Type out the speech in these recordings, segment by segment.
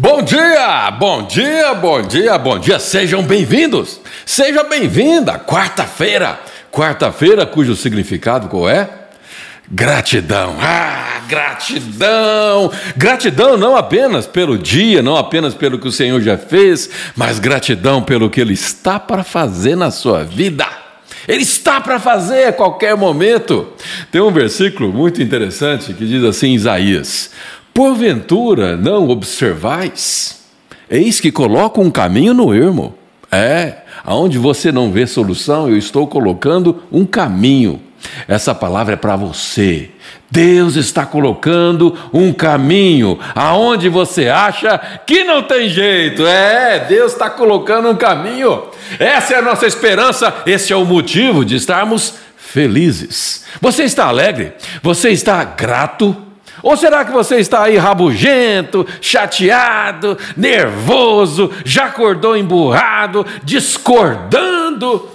Bom dia, bom dia, bom dia, bom dia, sejam bem-vindos, seja bem-vinda, quarta-feira, quarta-feira cujo significado qual é? Gratidão, ah, gratidão, gratidão não apenas pelo dia, não apenas pelo que o Senhor já fez, mas gratidão pelo que Ele está para fazer na sua vida. Ele está para fazer a qualquer momento. Tem um versículo muito interessante que diz assim, Isaías: Porventura não observais? Eis que coloco um caminho no ermo. É, aonde você não vê solução, eu estou colocando um caminho. Essa palavra é para você. Deus está colocando um caminho aonde você acha que não tem jeito. É, Deus está colocando um caminho. Essa é a nossa esperança, esse é o motivo de estarmos felizes. Você está alegre? Você está grato? Ou será que você está aí rabugento, chateado, nervoso, já acordou emburrado, discordando?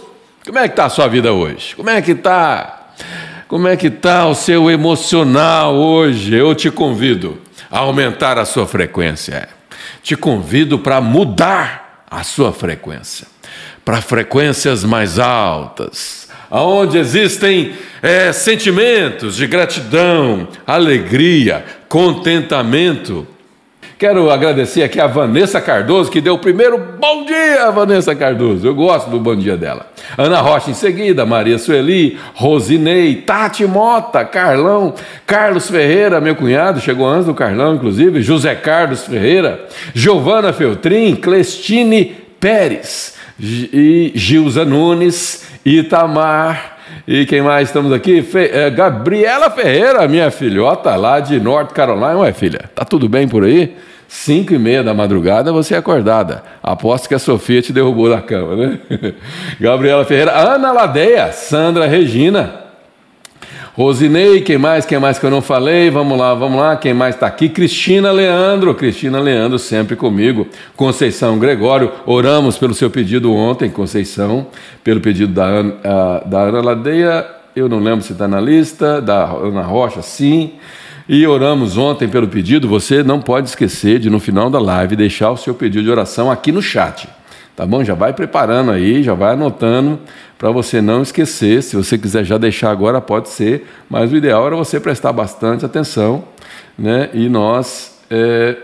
Como é que está a sua vida hoje? Como é que está? Como é que está o seu emocional hoje? Eu te convido a aumentar a sua frequência. Te convido para mudar a sua frequência para frequências mais altas onde existem é, sentimentos de gratidão, alegria, contentamento. Quero agradecer aqui a Vanessa Cardoso, que deu o primeiro bom dia, Vanessa Cardoso. Eu gosto do bom dia dela. Ana Rocha em seguida, Maria Sueli, Rosinei, Tati Mota, Carlão, Carlos Ferreira, meu cunhado, chegou antes do Carlão, inclusive, José Carlos Ferreira, Giovana Feltrin, Clestine Pérez e Gilza Nunes, Itamar, e quem mais estamos aqui? Fe, é, Gabriela Ferreira, minha filhota lá de North Carolina. Ué, filha, tá tudo bem por aí? Cinco e meia da madrugada você é acordada. Aposto que a Sofia te derrubou da cama, né? Gabriela Ferreira, Ana Ladeia, Sandra Regina, Rosinei, quem mais? Quem mais que eu não falei? Vamos lá, vamos lá. Quem mais está aqui? Cristina Leandro. Cristina Leandro sempre comigo. Conceição Gregório. Oramos pelo seu pedido ontem, Conceição, pelo pedido da Ana, da Ana Ladeia. Eu não lembro se está na lista. Da Ana Rocha, sim. E oramos ontem pelo pedido. Você não pode esquecer de, no final da live, deixar o seu pedido de oração aqui no chat. Tá bom? Já vai preparando aí, já vai anotando para você não esquecer. Se você quiser já deixar agora, pode ser, mas o ideal era você prestar bastante atenção né? e nós é,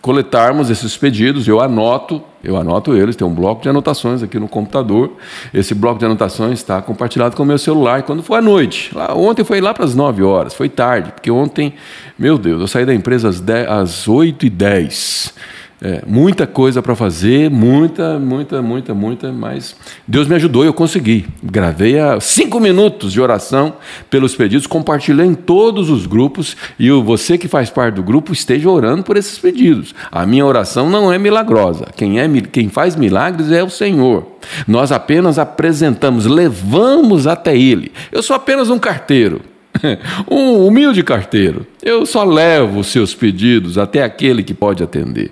coletarmos esses pedidos. Eu anoto, eu anoto eles, tem um bloco de anotações aqui no computador. Esse bloco de anotações está compartilhado com o meu celular quando foi à noite. Lá, ontem foi lá para as 9 horas, foi tarde, porque ontem, meu Deus, eu saí da empresa às, 10, às 8 e 10 é, muita coisa para fazer, muita, muita, muita, muita, mas Deus me ajudou e eu consegui. Gravei a cinco minutos de oração pelos pedidos, compartilhei em todos os grupos e você que faz parte do grupo esteja orando por esses pedidos. A minha oração não é milagrosa. Quem, é, quem faz milagres é o Senhor. Nós apenas apresentamos, levamos até Ele. Eu sou apenas um carteiro. Um humilde carteiro. Eu só levo os seus pedidos até aquele que pode atender.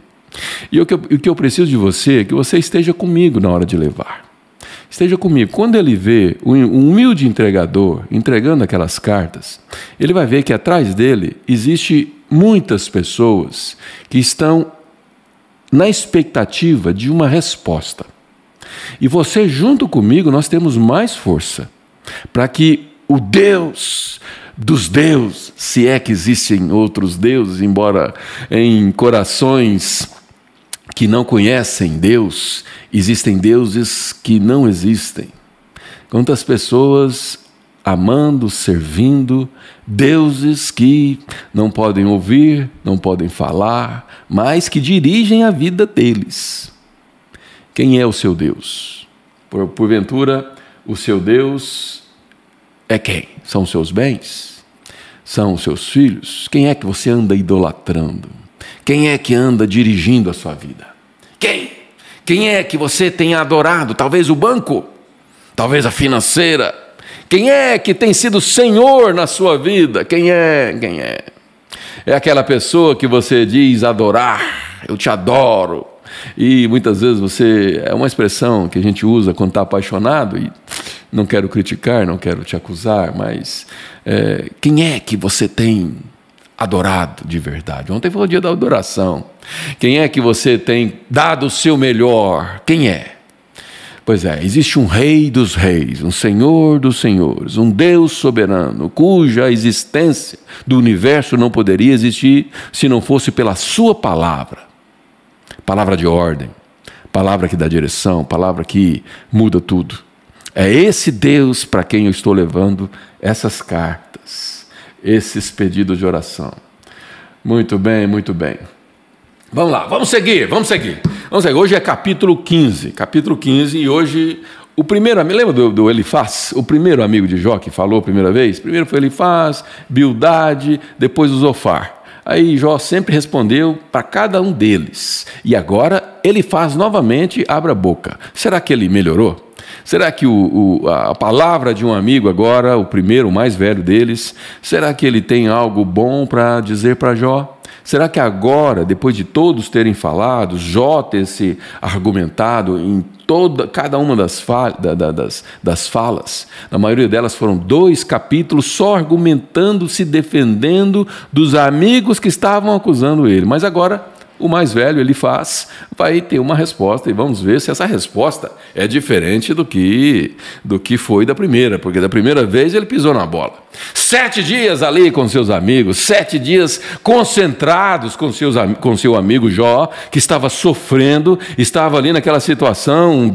E o que, eu, o que eu preciso de você é que você esteja comigo na hora de levar. Esteja comigo. Quando ele vê um humilde entregador entregando aquelas cartas, ele vai ver que atrás dele existe muitas pessoas que estão na expectativa de uma resposta. E você junto comigo nós temos mais força para que o Deus dos deuses, se é que existem outros deuses, embora em corações que não conhecem Deus, existem deuses que não existem. Quantas pessoas amando, servindo, deuses que não podem ouvir, não podem falar, mas que dirigem a vida deles. Quem é o seu Deus? Por, porventura, o seu Deus é quem? São os seus bens? São os seus filhos? Quem é que você anda idolatrando? Quem é que anda dirigindo a sua vida? Quem? É que você tem adorado? Talvez o banco? Talvez a financeira? Quem é que tem sido Senhor na sua vida? Quem é? Quem é? É aquela pessoa que você diz adorar, eu te adoro. E muitas vezes você. É uma expressão que a gente usa quando está apaixonado, e não quero criticar, não quero te acusar, mas é, quem é que você tem adorado de verdade. Ontem foi o dia da adoração. Quem é que você tem dado o seu melhor? Quem é? Pois é, existe um Rei dos Reis, um Senhor dos Senhores, um Deus soberano, cuja existência do universo não poderia existir se não fosse pela Sua palavra palavra de ordem, palavra que dá direção, palavra que muda tudo. É esse Deus para quem eu estou levando essas cartas, esses pedidos de oração. Muito bem, muito bem. Vamos lá, vamos seguir, vamos seguir. Vamos seguir. Hoje é capítulo 15, capítulo 15, e hoje o primeiro, me lembra do, do Elifaz? O primeiro amigo de Jó que falou a primeira vez? Primeiro foi Elifaz, Bildade, depois o Zofar. Aí Jó sempre respondeu para cada um deles. E agora ele faz novamente, abre a boca. Será que ele melhorou? Será que o, o, a palavra de um amigo agora, o primeiro, o mais velho deles, será que ele tem algo bom para dizer para Jó? Será que agora, depois de todos terem falado, Jó ter se argumentado em toda, cada uma das, da, da, das, das falas, na maioria delas foram dois capítulos só argumentando, se defendendo dos amigos que estavam acusando ele. Mas agora o mais velho ele faz, vai ter uma resposta e vamos ver se essa resposta é diferente do que do que foi da primeira, porque da primeira vez ele pisou na bola. Sete dias ali com seus amigos, sete dias concentrados com, seus, com seu amigo Jó, que estava sofrendo, estava ali naquela situação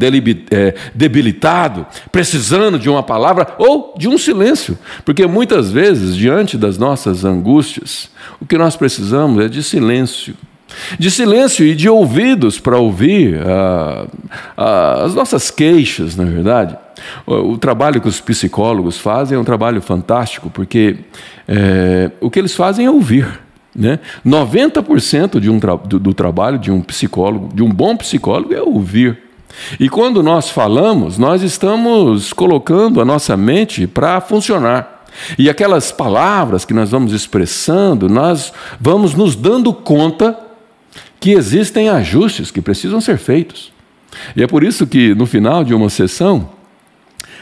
é, debilitado, precisando de uma palavra ou de um silêncio, porque muitas vezes, diante das nossas angústias, o que nós precisamos é de silêncio de silêncio e de ouvidos para ouvir ah, ah, as nossas queixas, na é verdade. O, o, trabalho que os psicólogos fazem é um trabalho fantástico, porque é, o que eles fazem é ouvir. Né? 90% de um tra do, do trabalho de um psicólogo, de um bom psicólogo, é ouvir. E quando nós falamos, nós estamos colocando a nossa mente para funcionar. E aquelas palavras que nós vamos expressando, nós vamos nos dando conta que existem ajustes que precisam ser feitos. E é por isso que no final de uma sessão,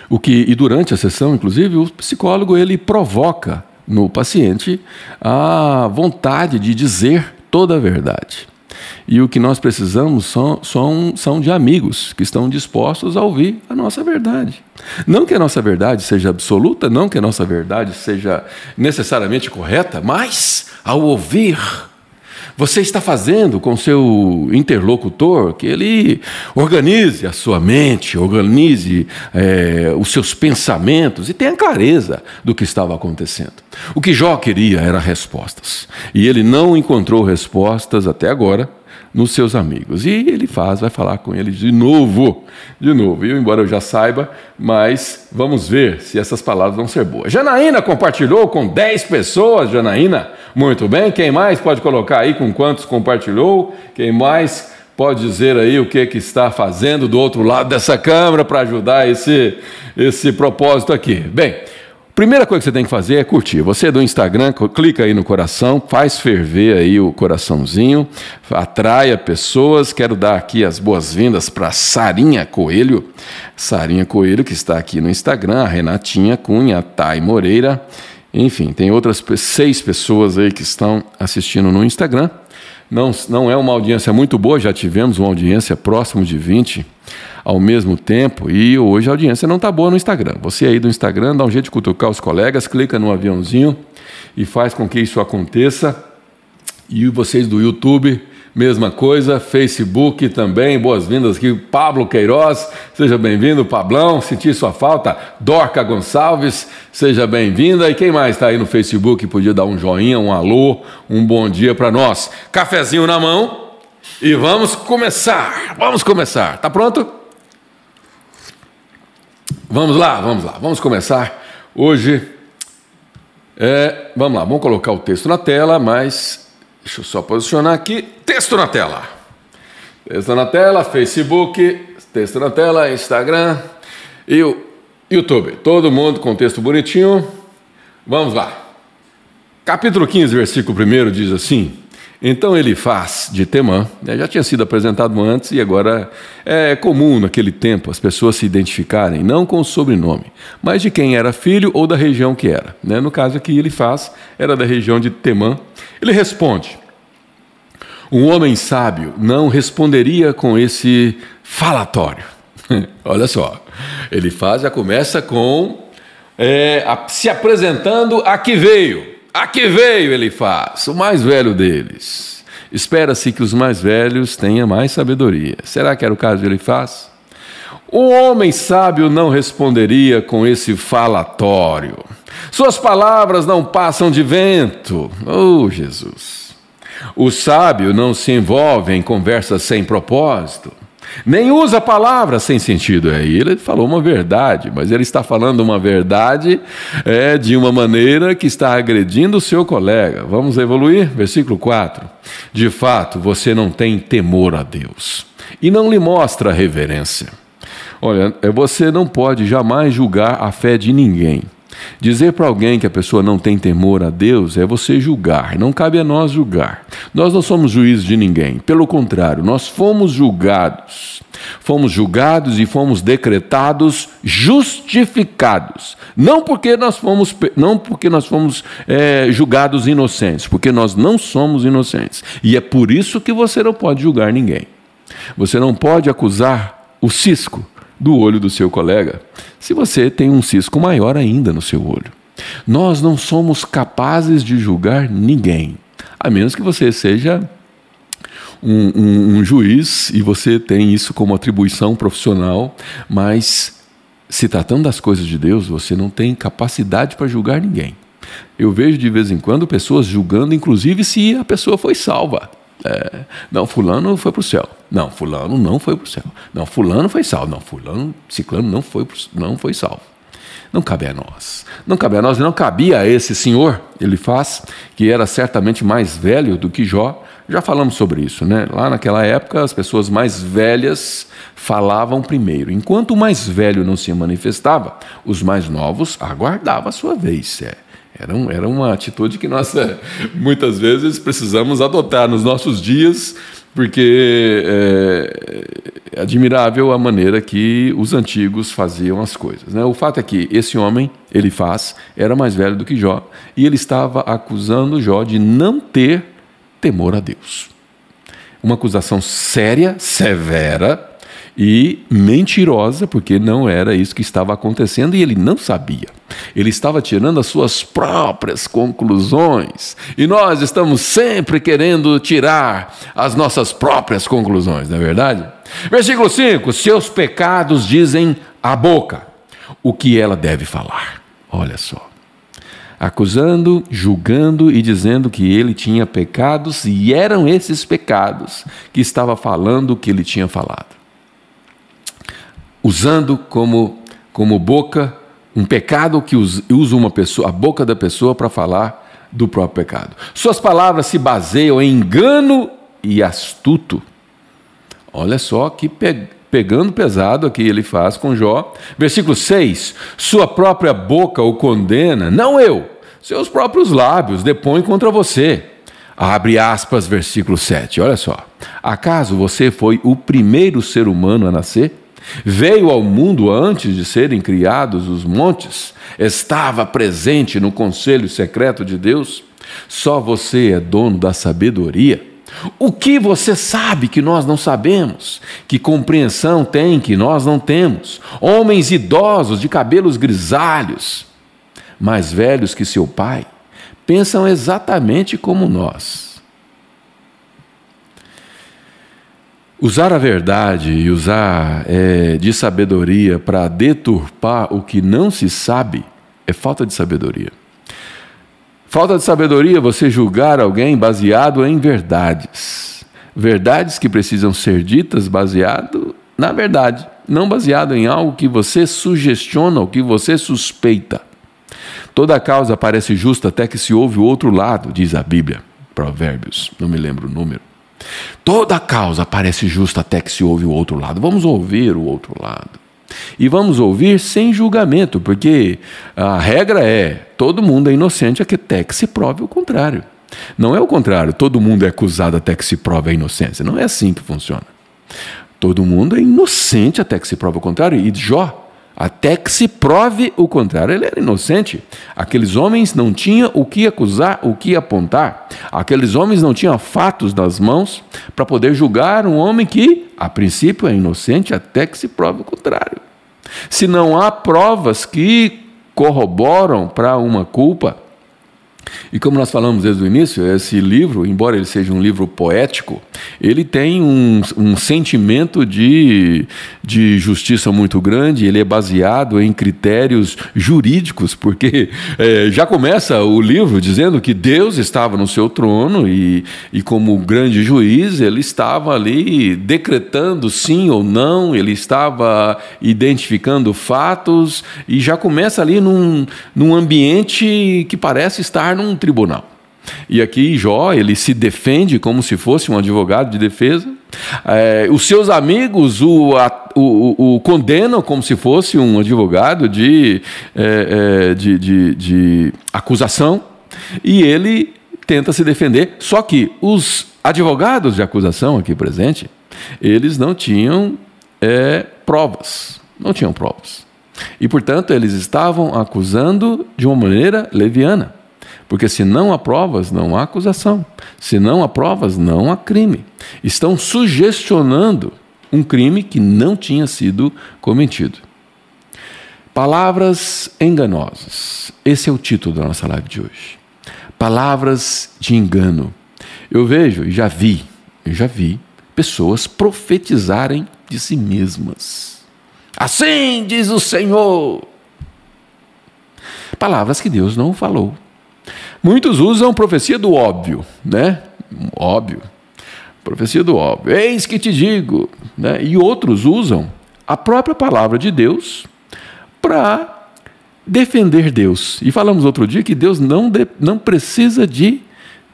o que e durante a sessão, inclusive, o psicólogo ele provoca no paciente a vontade de dizer toda a verdade. E o que nós precisamos são, são, são de amigos que estão dispostos a ouvir a nossa verdade. Não que a nossa verdade seja absoluta, não que a nossa verdade seja necessariamente correta, mas ao ouvir você está fazendo com seu interlocutor que ele organize a sua mente, organize é, os seus pensamentos e tenha clareza do que estava acontecendo. O que Jó queria era respostas. E ele não encontrou respostas até agora nos seus amigos. E ele faz, vai falar com eles de novo, de novo. E embora eu já saiba, mas vamos ver se essas palavras vão ser boas. Janaína compartilhou com 10 pessoas, Janaína. Muito bem. Quem mais pode colocar aí com quantos compartilhou? Quem mais pode dizer aí o que, que está fazendo do outro lado dessa câmera para ajudar esse, esse propósito aqui? Bem, Primeira coisa que você tem que fazer é curtir. Você é do Instagram, clica aí no coração, faz ferver aí o coraçãozinho, atraia pessoas. Quero dar aqui as boas-vindas para Sarinha Coelho. Sarinha Coelho, que está aqui no Instagram, a Renatinha Cunha, a Thay Moreira. Enfim, tem outras seis pessoas aí que estão assistindo no Instagram. Não, não é uma audiência muito boa, já tivemos uma audiência próximo de 20 ao mesmo tempo. E hoje a audiência não está boa no Instagram. Você aí do Instagram dá um jeito de cutucar os colegas, clica no aviãozinho e faz com que isso aconteça. E vocês do YouTube, mesma coisa, Facebook também, boas-vindas aqui, Pablo Queiroz, seja bem-vindo, Pablão, senti sua falta, Dorca Gonçalves, seja bem-vinda, e quem mais está aí no Facebook, podia dar um joinha, um alô, um bom dia para nós. Cafezinho na mão e vamos começar, vamos começar, tá pronto? Vamos lá, vamos lá, vamos começar. Hoje, é, vamos lá, vamos colocar o texto na tela, mas deixa eu só posicionar aqui. Texto na tela. Texto na tela, Facebook, texto na tela, Instagram e o YouTube. Todo mundo com texto bonitinho. Vamos lá. Capítulo 15, versículo 1 diz assim: então ele faz de Temã, né, já tinha sido apresentado antes e agora é comum naquele tempo as pessoas se identificarem não com o sobrenome, mas de quem era filho ou da região que era. Né? No caso aqui ele faz, era da região de Temã. Ele responde: Um homem sábio não responderia com esse falatório. Olha só, ele faz, já começa com é, se apresentando a que veio. A que veio ele faz, o mais velho deles. Espera-se que os mais velhos tenham mais sabedoria. Será que era o caso de ele faz? O homem sábio não responderia com esse falatório. Suas palavras não passam de vento. Oh, Jesus. O sábio não se envolve em conversas sem propósito. Nem usa palavras sem sentido. Aí ele falou uma verdade, mas ele está falando uma verdade é, de uma maneira que está agredindo o seu colega. Vamos evoluir? Versículo 4. De fato, você não tem temor a Deus e não lhe mostra reverência. Olha, você não pode jamais julgar a fé de ninguém. Dizer para alguém que a pessoa não tem temor a Deus é você julgar, não cabe a nós julgar. Nós não somos juízes de ninguém, pelo contrário, nós fomos julgados. Fomos julgados e fomos decretados justificados. Não porque nós fomos, não porque nós fomos é, julgados inocentes, porque nós não somos inocentes. E é por isso que você não pode julgar ninguém. Você não pode acusar o cisco do olho do seu colega, se você tem um cisco maior ainda no seu olho. Nós não somos capazes de julgar ninguém, a menos que você seja um, um, um juiz e você tem isso como atribuição profissional, mas se tratando das coisas de Deus, você não tem capacidade para julgar ninguém. Eu vejo de vez em quando pessoas julgando, inclusive se a pessoa foi salva. É, não, fulano foi para o céu. Não, fulano não foi para o céu. Não, fulano foi salvo. Não, fulano, ciclano não foi, não foi salvo. Não cabe a nós. Não cabe a nós, não cabia a esse senhor, ele faz, que era certamente mais velho do que Jó. Já falamos sobre isso, né? Lá naquela época, as pessoas mais velhas falavam primeiro. Enquanto o mais velho não se manifestava, os mais novos aguardavam a sua vez. É. Era, um, era uma atitude que nós é, muitas vezes precisamos adotar nos nossos dias, porque é, é, admirável a maneira que os antigos faziam as coisas. Né? O fato é que esse homem, ele faz, era mais velho do que Jó, e ele estava acusando Jó de não ter temor a Deus. Uma acusação séria, severa, e mentirosa, porque não era isso que estava acontecendo e ele não sabia. Ele estava tirando as suas próprias conclusões. E nós estamos sempre querendo tirar as nossas próprias conclusões, não é verdade? Versículo 5: Seus pecados dizem a boca o que ela deve falar. Olha só. Acusando, julgando e dizendo que ele tinha pecados, e eram esses pecados que estava falando o que ele tinha falado usando como, como boca um pecado que usa uma pessoa, a boca da pessoa para falar do próprio pecado. Suas palavras se baseiam em engano e astuto. Olha só que pe pegando pesado aqui ele faz com Jó. Versículo 6: Sua própria boca o condena, não eu, seus próprios lábios depõem contra você. Abre aspas, versículo 7. Olha só. Acaso você foi o primeiro ser humano a nascer? Veio ao mundo antes de serem criados os montes, estava presente no conselho secreto de Deus. Só você é dono da sabedoria. O que você sabe que nós não sabemos? Que compreensão tem que nós não temos? Homens idosos de cabelos grisalhos, mais velhos que seu pai, pensam exatamente como nós Usar a verdade e usar é, de sabedoria para deturpar o que não se sabe é falta de sabedoria. Falta de sabedoria é você julgar alguém baseado em verdades. Verdades que precisam ser ditas baseado na verdade, não baseado em algo que você sugestiona ou que você suspeita. Toda causa parece justa até que se ouve o outro lado, diz a Bíblia. Provérbios, não me lembro o número. Toda causa parece justa até que se ouve o outro lado. Vamos ouvir o outro lado. E vamos ouvir sem julgamento, porque a regra é: todo mundo é inocente até que se prove o contrário. Não é o contrário, todo mundo é acusado até que se prove a inocência. Não é assim que funciona. Todo mundo é inocente até que se prove o contrário. E Jó até que se prove o contrário. Ele era inocente. Aqueles homens não tinham o que acusar, o que apontar. Aqueles homens não tinham fatos nas mãos para poder julgar um homem que, a princípio, é inocente até que se prove o contrário. Se não há provas que corroboram para uma culpa, e como nós falamos desde o início, esse livro, embora ele seja um livro poético, ele tem um, um sentimento de, de justiça muito grande, ele é baseado em critérios jurídicos, porque é, já começa o livro dizendo que Deus estava no seu trono e, e, como grande juiz, ele estava ali decretando sim ou não, ele estava identificando fatos e já começa ali num, num ambiente que parece estar num tribunal. E aqui Jó, ele se defende como se fosse um advogado de defesa. É, os seus amigos o, o, o, condenam como se fosse um advogado de, é, é, de, de, de acusação. E ele tenta se defender. Só que os advogados de acusação aqui presente, eles não tinham é, provas. Não tinham provas. E, portanto, eles estavam acusando de uma maneira leviana. Porque se não há provas, não há acusação. Se não há provas, não há crime. Estão sugestionando um crime que não tinha sido cometido. Palavras enganosas. Esse é o título da nossa live de hoje. Palavras de engano. Eu vejo e já vi, eu já vi pessoas profetizarem de si mesmas. Assim diz o Senhor. Palavras que Deus não falou. Muitos usam profecia do óbvio, né? Óbvio. Profecia do óbvio. Eis que te digo. Né? E outros usam a própria palavra de Deus para defender Deus. E falamos outro dia que Deus não, de, não precisa de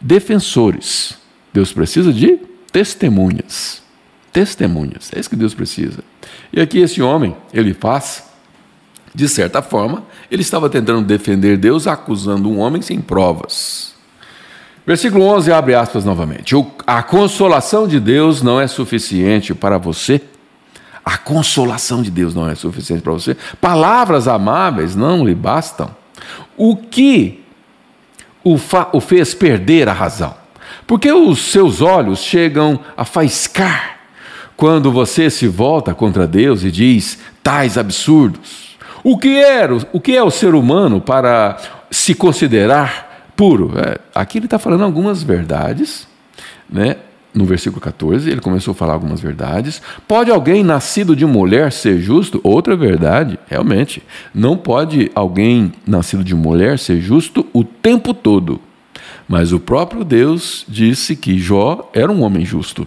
defensores. Deus precisa de testemunhas. Testemunhas. É isso que Deus precisa. E aqui esse homem, ele faz de certa forma, ele estava tentando defender Deus acusando um homem sem provas. Versículo 11 abre aspas novamente. A consolação de Deus não é suficiente para você. A consolação de Deus não é suficiente para você. Palavras amáveis não lhe bastam. O que o, o fez perder a razão? Porque os seus olhos chegam a faiscar quando você se volta contra Deus e diz tais absurdos. O que, era, o que é o ser humano para se considerar puro? É, aqui ele está falando algumas verdades, né? no versículo 14, ele começou a falar algumas verdades. Pode alguém nascido de mulher ser justo? Outra verdade, realmente. Não pode alguém nascido de mulher ser justo o tempo todo. Mas o próprio Deus disse que Jó era um homem justo.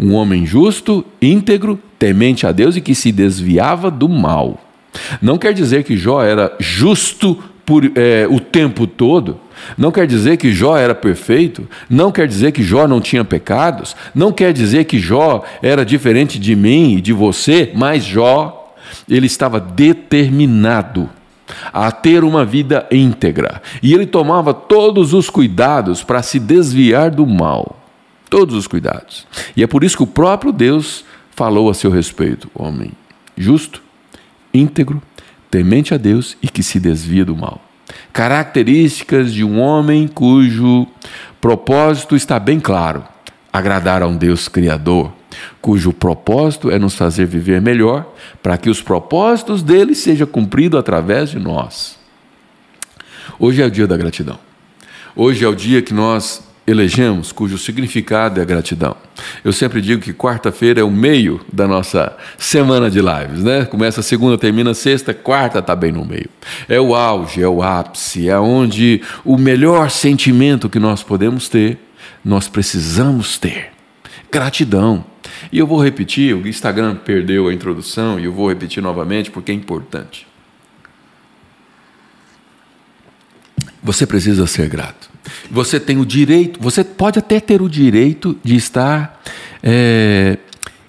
Um homem justo, íntegro, temente a Deus e que se desviava do mal. Não quer dizer que Jó era justo por, é, o tempo todo, não quer dizer que Jó era perfeito, não quer dizer que Jó não tinha pecados, não quer dizer que Jó era diferente de mim e de você, mas Jó, ele estava determinado a ter uma vida íntegra e ele tomava todos os cuidados para se desviar do mal. Todos os cuidados. E é por isso que o próprio Deus falou a seu respeito: homem justo, íntegro, temente a Deus e que se desvia do mal. Características de um homem cujo propósito está bem claro: agradar a um Deus Criador, cujo propósito é nos fazer viver melhor, para que os propósitos dele sejam cumpridos através de nós. Hoje é o dia da gratidão. Hoje é o dia que nós elegemos, cujo significado é gratidão. Eu sempre digo que quarta-feira é o meio da nossa semana de lives, né? Começa segunda, termina sexta, quarta está bem no meio. É o auge, é o ápice, é onde o melhor sentimento que nós podemos ter, nós precisamos ter. Gratidão. E eu vou repetir, o Instagram perdeu a introdução e eu vou repetir novamente porque é importante. Você precisa ser grato. Você tem o direito, você pode até ter o direito de estar é,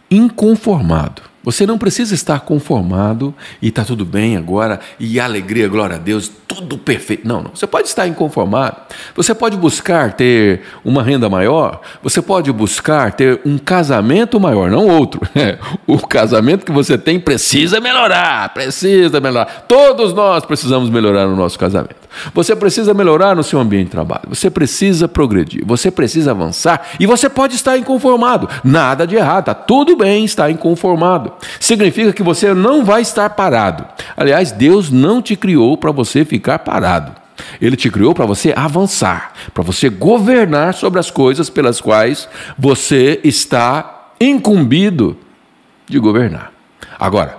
inconformado. Você não precisa estar conformado e está tudo bem agora, e alegria, glória a Deus, tudo perfeito. Não, não. Você pode estar inconformado. Você pode buscar ter uma renda maior. Você pode buscar ter um casamento maior, não outro. o casamento que você tem precisa melhorar. Precisa melhorar. Todos nós precisamos melhorar no nosso casamento. Você precisa melhorar no seu ambiente de trabalho. Você precisa progredir. Você precisa avançar. E você pode estar inconformado. Nada de errado. Está tudo bem estar inconformado. Significa que você não vai estar parado. Aliás, Deus não te criou para você ficar parado. Ele te criou para você avançar, para você governar sobre as coisas pelas quais você está incumbido de governar. Agora,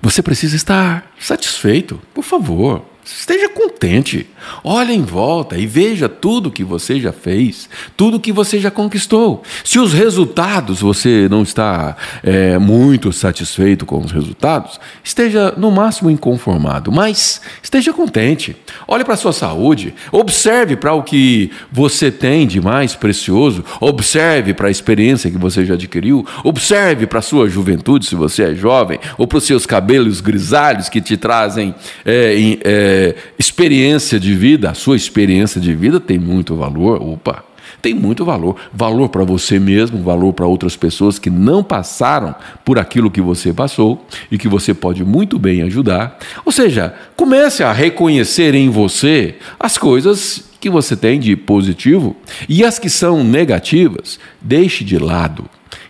você precisa estar satisfeito, por favor. Esteja contente. Olhe em volta e veja tudo que você já fez, tudo que você já conquistou. Se os resultados você não está é, muito satisfeito com os resultados, esteja no máximo inconformado, mas esteja contente. Olhe para a sua saúde, observe para o que você tem de mais precioso, observe para a experiência que você já adquiriu, observe para a sua juventude, se você é jovem, ou para os seus cabelos grisalhos que te trazem. É, é, é, experiência de vida, a sua experiência de vida tem muito valor. Opa, tem muito valor. Valor para você mesmo, valor para outras pessoas que não passaram por aquilo que você passou e que você pode muito bem ajudar. Ou seja, comece a reconhecer em você as coisas que você tem de positivo e as que são negativas, deixe de lado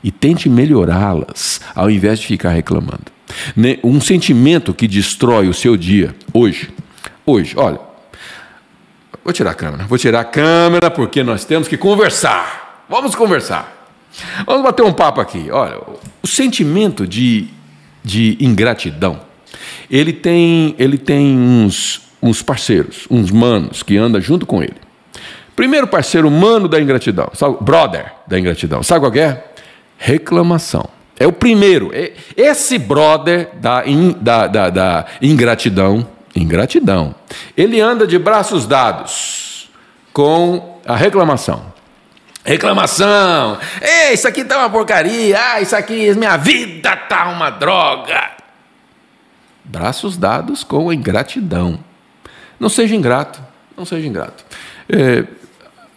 e tente melhorá-las ao invés de ficar reclamando. Um sentimento que destrói o seu dia hoje hoje. Olha, vou tirar a câmera. Vou tirar a câmera porque nós temos que conversar. Vamos conversar. Vamos bater um papo aqui. Olha, o sentimento de, de ingratidão, ele tem, ele tem uns, uns parceiros, uns manos que andam junto com ele. Primeiro parceiro humano da ingratidão, sabe? brother da ingratidão. Sabe qual é? Reclamação. É o primeiro. Esse brother da, in, da, da, da ingratidão ingratidão. Ele anda de braços dados com a reclamação. Reclamação! Ei, isso aqui tá uma porcaria! Ah, isso aqui, minha vida tá uma droga! Braços dados com a ingratidão. Não seja ingrato, não seja ingrato. É,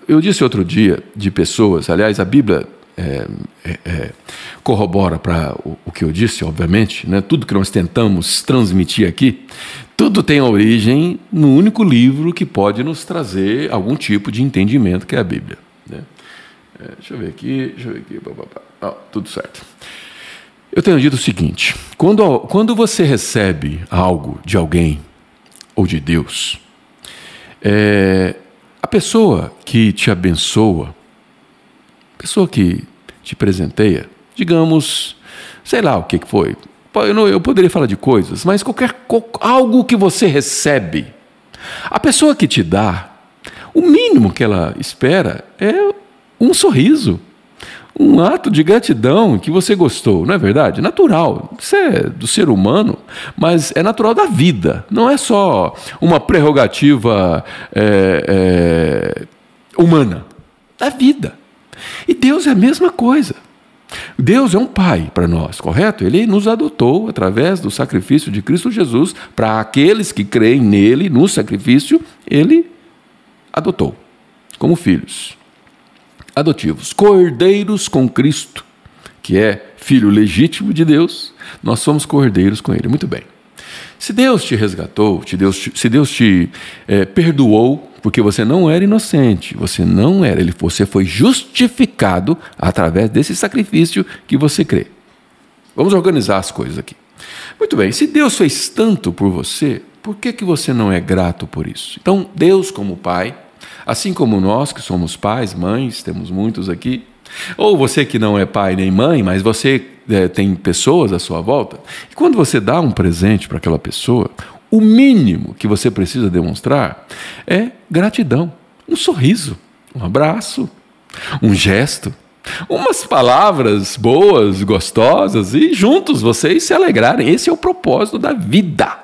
eu disse outro dia de pessoas, aliás, a Bíblia é, é, é corrobora para o, o, que eu disse, obviamente, né? tudo que nós tentamos transmitir aqui tudo tem origem no único livro que pode nos trazer algum tipo de entendimento, que é a Bíblia. Né? É, deixa eu ver aqui, deixa eu ver aqui. Tudo certo. Eu tenho dito o seguinte: quando, quando você recebe algo de alguém ou de Deus, é, a pessoa que te abençoa, pessoa que te presenteia, digamos, sei lá o que foi, eu, poderia falar de coisas, mas qualquer algo que você recebe, a pessoa que te dá, o mínimo que ela espera é um sorriso, um ato de gratidão que você gostou, não é verdade? Natural, isso é do ser humano, mas é natural da vida, não é só uma prerrogativa é, é, humana, da vida. E Deus é a mesma coisa. Deus é um pai para nós, correto? Ele nos adotou através do sacrifício de Cristo Jesus para aqueles que creem nele, no sacrifício, ele adotou como filhos adotivos, cordeiros com Cristo, que é filho legítimo de Deus, nós somos cordeiros com ele. Muito bem. Se Deus te resgatou, se Deus te, se Deus te é, perdoou, porque você não era inocente, você não era, ele, você foi justificado através desse sacrifício que você crê. Vamos organizar as coisas aqui. Muito bem, se Deus fez tanto por você, por que, que você não é grato por isso? Então, Deus, como Pai, assim como nós que somos pais, mães, temos muitos aqui, ou você que não é pai nem mãe, mas você é, tem pessoas à sua volta, e quando você dá um presente para aquela pessoa, o mínimo que você precisa demonstrar é gratidão, um sorriso, um abraço, um gesto, umas palavras boas, gostosas e juntos vocês se alegrarem. Esse é o propósito da vida.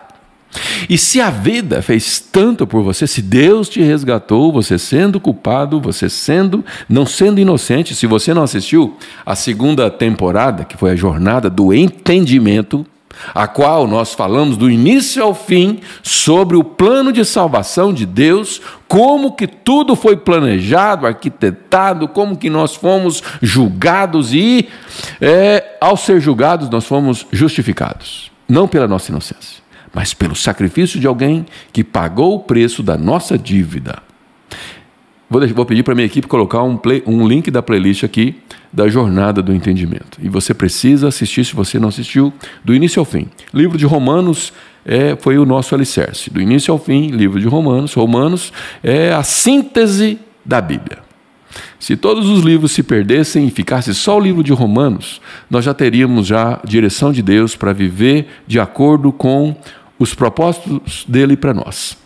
E se a vida fez tanto por você, se Deus te resgatou, você sendo culpado, você sendo, não sendo inocente, se você não assistiu a segunda temporada, que foi a jornada do entendimento, a qual nós falamos do início ao fim sobre o plano de salvação de Deus, como que tudo foi planejado, arquitetado, como que nós fomos julgados e, é, ao ser julgados, nós fomos justificados, não pela nossa inocência, mas pelo sacrifício de alguém que pagou o preço da nossa dívida. Vou, vou pedir para minha equipe colocar um, play, um link da playlist aqui da jornada do entendimento. E você precisa assistir, se você não assistiu, do início ao fim. Livro de Romanos é, foi o nosso alicerce. Do início ao fim, livro de Romanos. Romanos é a síntese da Bíblia. Se todos os livros se perdessem e ficasse só o livro de Romanos, nós já teríamos já direção de Deus para viver de acordo com os propósitos dele para nós.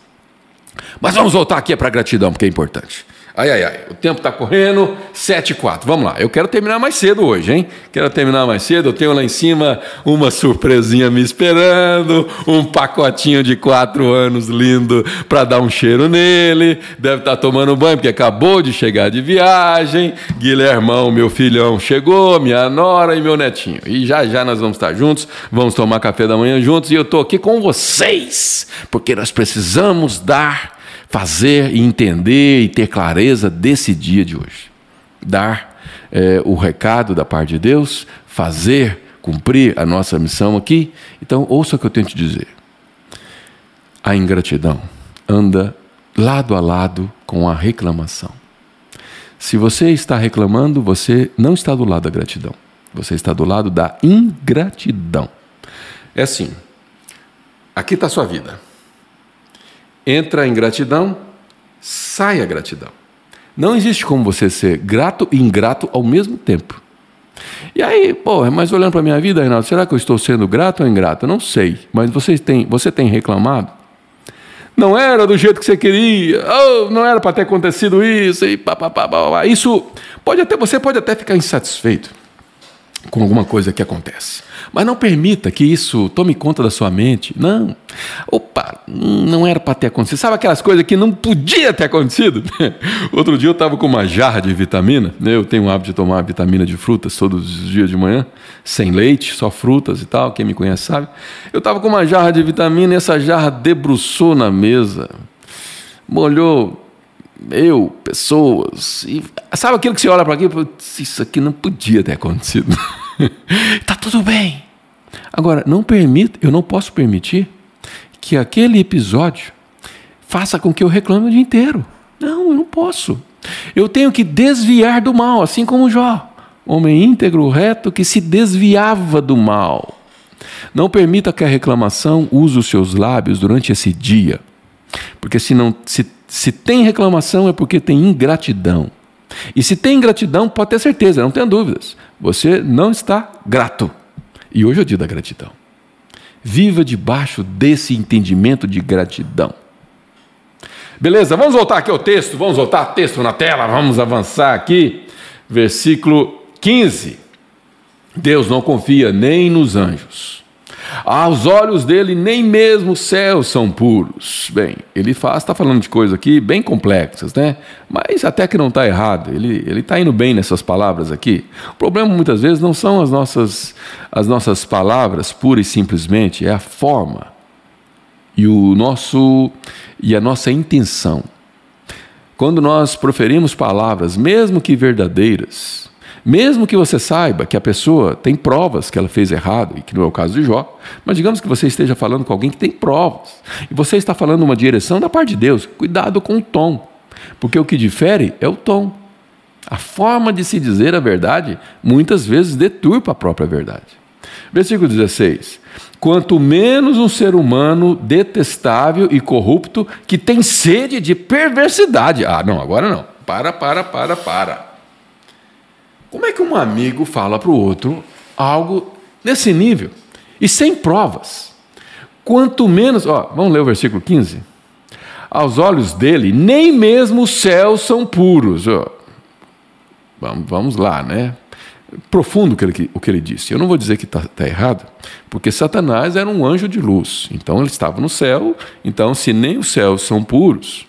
Mas vamos voltar aqui para a gratidão, porque é importante. Ai, ai, ai, o tempo está correndo, 7 e 4. Vamos lá, eu quero terminar mais cedo hoje, hein? Quero terminar mais cedo. Eu tenho lá em cima uma surpresinha me esperando, um pacotinho de quatro anos lindo para dar um cheiro nele. Deve estar tá tomando banho, porque acabou de chegar de viagem. Guilhermão, meu filhão, chegou, minha nora e meu netinho. E já já nós vamos estar juntos, vamos tomar café da manhã juntos. E eu estou aqui com vocês, porque nós precisamos dar fazer e entender e ter clareza desse dia de hoje. Dar é, o recado da parte de Deus, fazer, cumprir a nossa missão aqui. Então, ouça o que eu tenho te dizer. A ingratidão anda lado a lado com a reclamação. Se você está reclamando, você não está do lado da gratidão. Você está do lado da ingratidão. É assim. Aqui está a sua vida entra em gratidão, sai a gratidão. Não existe como você ser grato e ingrato ao mesmo tempo. E aí, pô, mas olhando para a minha vida, Reinaldo, será que eu estou sendo grato ou ingrato? não sei, mas você tem, você tem reclamado? Não era do jeito que você queria, oh, não era para ter acontecido isso, e pá, pá, pá, pá, Isso pode até, você pode até ficar insatisfeito com alguma coisa que acontece. Mas não permita que isso tome conta da sua mente. Não. Opa, não era para ter acontecido. Sabe aquelas coisas que não podia ter acontecido? Outro dia eu estava com uma jarra de vitamina. Né? Eu tenho o hábito de tomar vitamina de frutas todos os dias de manhã, sem leite, só frutas e tal. Quem me conhece sabe. Eu estava com uma jarra de vitamina e essa jarra debruçou na mesa, molhou eu, pessoas. E sabe aquilo que você olha para aqui isso aqui não podia ter acontecido. Está tudo bem. Agora, não permita, eu não posso permitir que aquele episódio faça com que eu reclame o dia inteiro. Não, eu não posso. Eu tenho que desviar do mal, assim como Jó, homem íntegro, reto, que se desviava do mal. Não permita que a reclamação use os seus lábios durante esse dia, porque se não se se tem reclamação é porque tem ingratidão. E se tem ingratidão, pode ter certeza, não tenha dúvidas. Você não está grato. E hoje é o dia da gratidão. Viva debaixo desse entendimento de gratidão. Beleza, vamos voltar aqui ao texto, vamos voltar ao texto na tela, vamos avançar aqui. Versículo 15. Deus não confia nem nos anjos aos olhos dele, nem mesmo os céus são puros. Bem, ele está falando de coisas aqui bem complexas, né? Mas até que não está errado, ele está indo bem nessas palavras aqui. O problema muitas vezes não são as nossas, as nossas palavras pura e simplesmente, é a forma e, o nosso, e a nossa intenção. Quando nós proferimos palavras, mesmo que verdadeiras, mesmo que você saiba que a pessoa tem provas que ela fez errado, e que não é o caso de Jó, mas digamos que você esteja falando com alguém que tem provas, e você está falando uma direção da parte de Deus, cuidado com o tom, porque o que difere é o tom. A forma de se dizer a verdade muitas vezes deturpa a própria verdade. Versículo 16: Quanto menos um ser humano detestável e corrupto que tem sede de perversidade. Ah, não, agora não. Para, para, para, para. Como é que um amigo fala para o outro algo nesse nível e sem provas? Quanto menos, ó, vamos ler o versículo 15. Aos olhos dele, nem mesmo os céus são puros. Ó. Vamos, vamos lá, né? profundo o que ele, o que ele disse. Eu não vou dizer que está tá errado, porque Satanás era um anjo de luz. Então ele estava no céu. Então, se nem os céus são puros,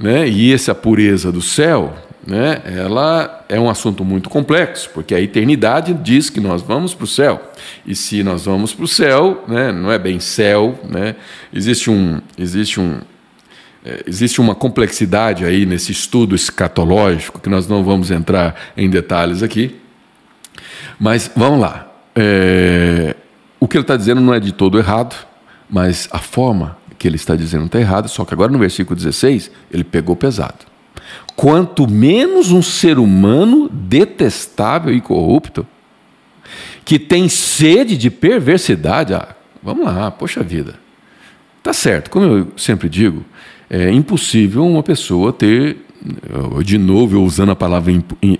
né, e essa pureza do céu, né, ela é um assunto muito complexo, porque a eternidade diz que nós vamos para o céu. E se nós vamos para o céu, né, não é bem céu, né, existe um, existe um, é, existe uma complexidade aí nesse estudo escatológico que nós não vamos entrar em detalhes aqui. Mas vamos lá. É, o que ele está dizendo não é de todo errado, mas a forma que ele está dizendo está errada, só que agora no versículo 16 ele pegou pesado. Quanto menos um ser humano detestável e corrupto, que tem sede de perversidade, ah, vamos lá, poxa vida. Tá certo, como eu sempre digo, é impossível uma pessoa ter de novo, eu usando a palavra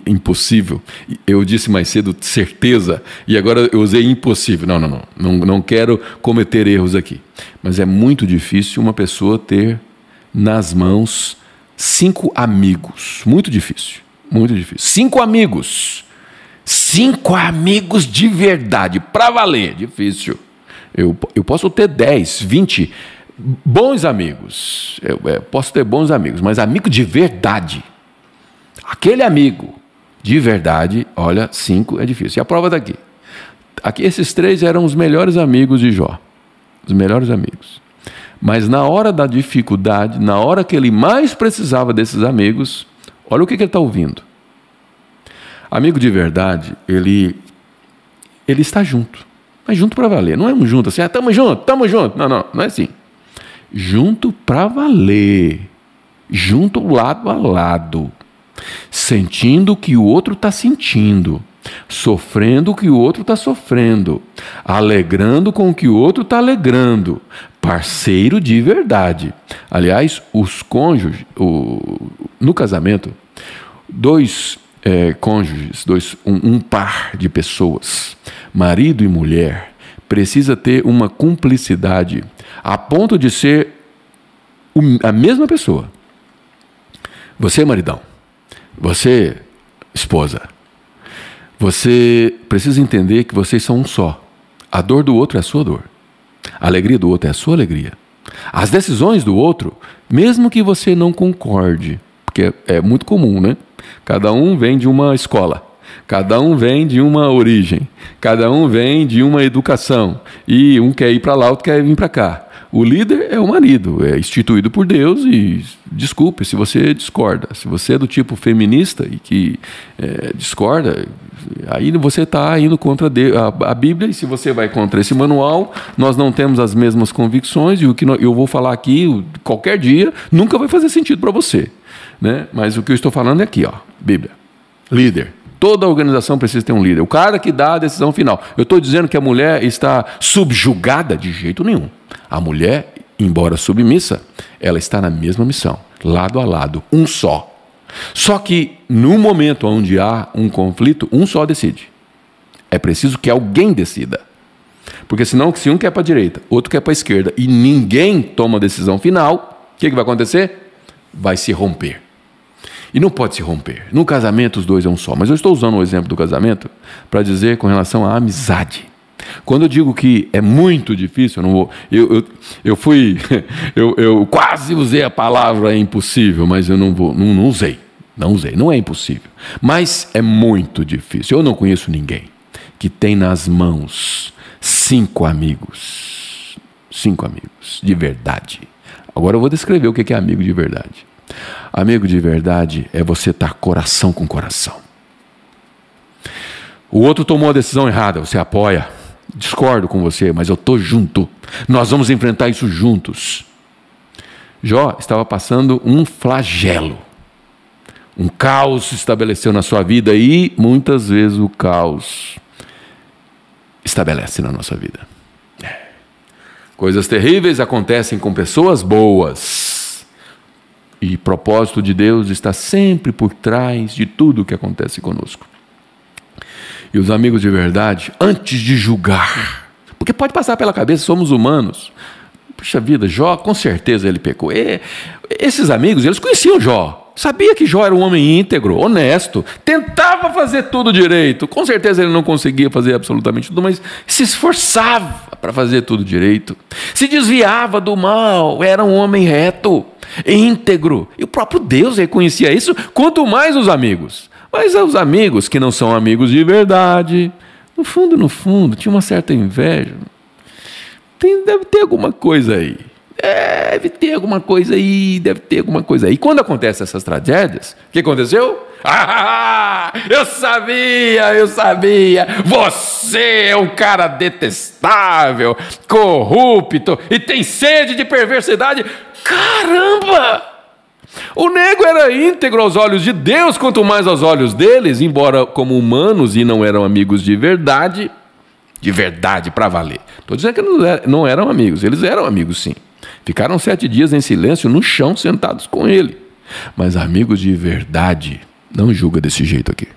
impossível, eu disse mais cedo certeza, e agora eu usei impossível. Não, não, não, não, não quero cometer erros aqui. Mas é muito difícil uma pessoa ter nas mãos cinco amigos. Muito difícil, muito difícil. Cinco amigos. Cinco amigos de verdade, para valer. Difícil. Eu, eu posso ter dez, vinte bons amigos. Eu, eu, posso ter bons amigos, mas amigo de verdade. Aquele amigo de verdade, olha, cinco é difícil. E a prova daqui. Aqui esses três eram os melhores amigos de Jó. Os melhores amigos. Mas na hora da dificuldade, na hora que ele mais precisava desses amigos, olha o que, que ele está ouvindo. Amigo de verdade, ele, ele está junto. Mas junto para valer. Não é um junto assim, ah, tamo junto, tamo junto. Não, não, não é assim junto para valer, junto lado a lado, sentindo o que o outro está sentindo, sofrendo o que o outro está sofrendo, alegrando com o que o outro está alegrando, parceiro de verdade. Aliás, os cônjuges, o, no casamento, dois é, cônjuges, dois, um, um par de pessoas, marido e mulher, precisa ter uma cumplicidade a ponto de ser a mesma pessoa. Você, maridão, você, esposa, você precisa entender que vocês são um só. A dor do outro é a sua dor. A alegria do outro é a sua alegria. As decisões do outro, mesmo que você não concorde, porque é muito comum, né? Cada um vem de uma escola. Cada um vem de uma origem, cada um vem de uma educação. E um quer ir para lá, outro quer vir para cá. O líder é o marido, é instituído por Deus e desculpe se você discorda. Se você é do tipo feminista e que é, discorda, aí você está indo contra a, Bíblia e se você vai contra esse manual, nós não temos as mesmas convicções e o que eu vou falar aqui qualquer dia nunca vai fazer sentido para você. Né? Mas o que eu estou falando é aqui, ó, Bíblia. Líder, Toda organização precisa ter um líder. O cara que dá a decisão final. Eu estou dizendo que a mulher está subjugada? De jeito nenhum. A mulher, embora submissa, ela está na mesma missão, lado a lado, um só. Só que no momento onde há um conflito, um só decide. É preciso que alguém decida. Porque senão, se um quer para a direita, outro quer para a esquerda e ninguém toma a decisão final, o que, que vai acontecer? Vai se romper. E não pode se romper. No casamento, os dois é um só. Mas eu estou usando o exemplo do casamento para dizer com relação à amizade. Quando eu digo que é muito difícil, eu não vou. Eu, eu, eu fui. Eu, eu quase usei a palavra impossível, mas eu não vou. Não, não usei. Não usei. Não é impossível. Mas é muito difícil. Eu não conheço ninguém que tem nas mãos cinco amigos. Cinco amigos, de verdade. Agora eu vou descrever o que é amigo de verdade. Amigo de verdade é você estar coração com coração. O outro tomou a decisão errada, você apoia. Discordo com você, mas eu estou junto. Nós vamos enfrentar isso juntos. Jó estava passando um flagelo. Um caos se estabeleceu na sua vida e muitas vezes o caos estabelece na nossa vida. É. Coisas terríveis acontecem com pessoas boas e propósito de Deus está sempre por trás de tudo o que acontece conosco. E os amigos de verdade, antes de julgar, porque pode passar pela cabeça, somos humanos. Puxa vida, Jó, com certeza ele pecou. E, esses amigos, eles conheciam Jó. Sabia que Jó era um homem íntegro, honesto, tentava fazer tudo direito. Com certeza ele não conseguia fazer absolutamente tudo, mas se esforçava para fazer tudo direito. Se desviava do mal, era um homem reto, íntegro. E o próprio Deus reconhecia isso, quanto mais os amigos. Mas os amigos que não são amigos de verdade, no fundo, no fundo, tinha uma certa inveja. Tem, deve ter alguma coisa aí. Deve ter alguma coisa aí, deve ter alguma coisa aí. E quando acontecem essas tragédias, o que aconteceu? Ah, eu sabia, eu sabia. Você é um cara detestável, corrupto e tem sede de perversidade. Caramba! O nego era íntegro aos olhos de Deus, quanto mais aos olhos deles, embora como humanos e não eram amigos de verdade, de verdade para valer. Estou dizendo que não eram amigos, eles eram amigos sim. Ficaram sete dias em silêncio no chão, sentados com ele. Mas amigos de verdade não julga desse jeito aqui.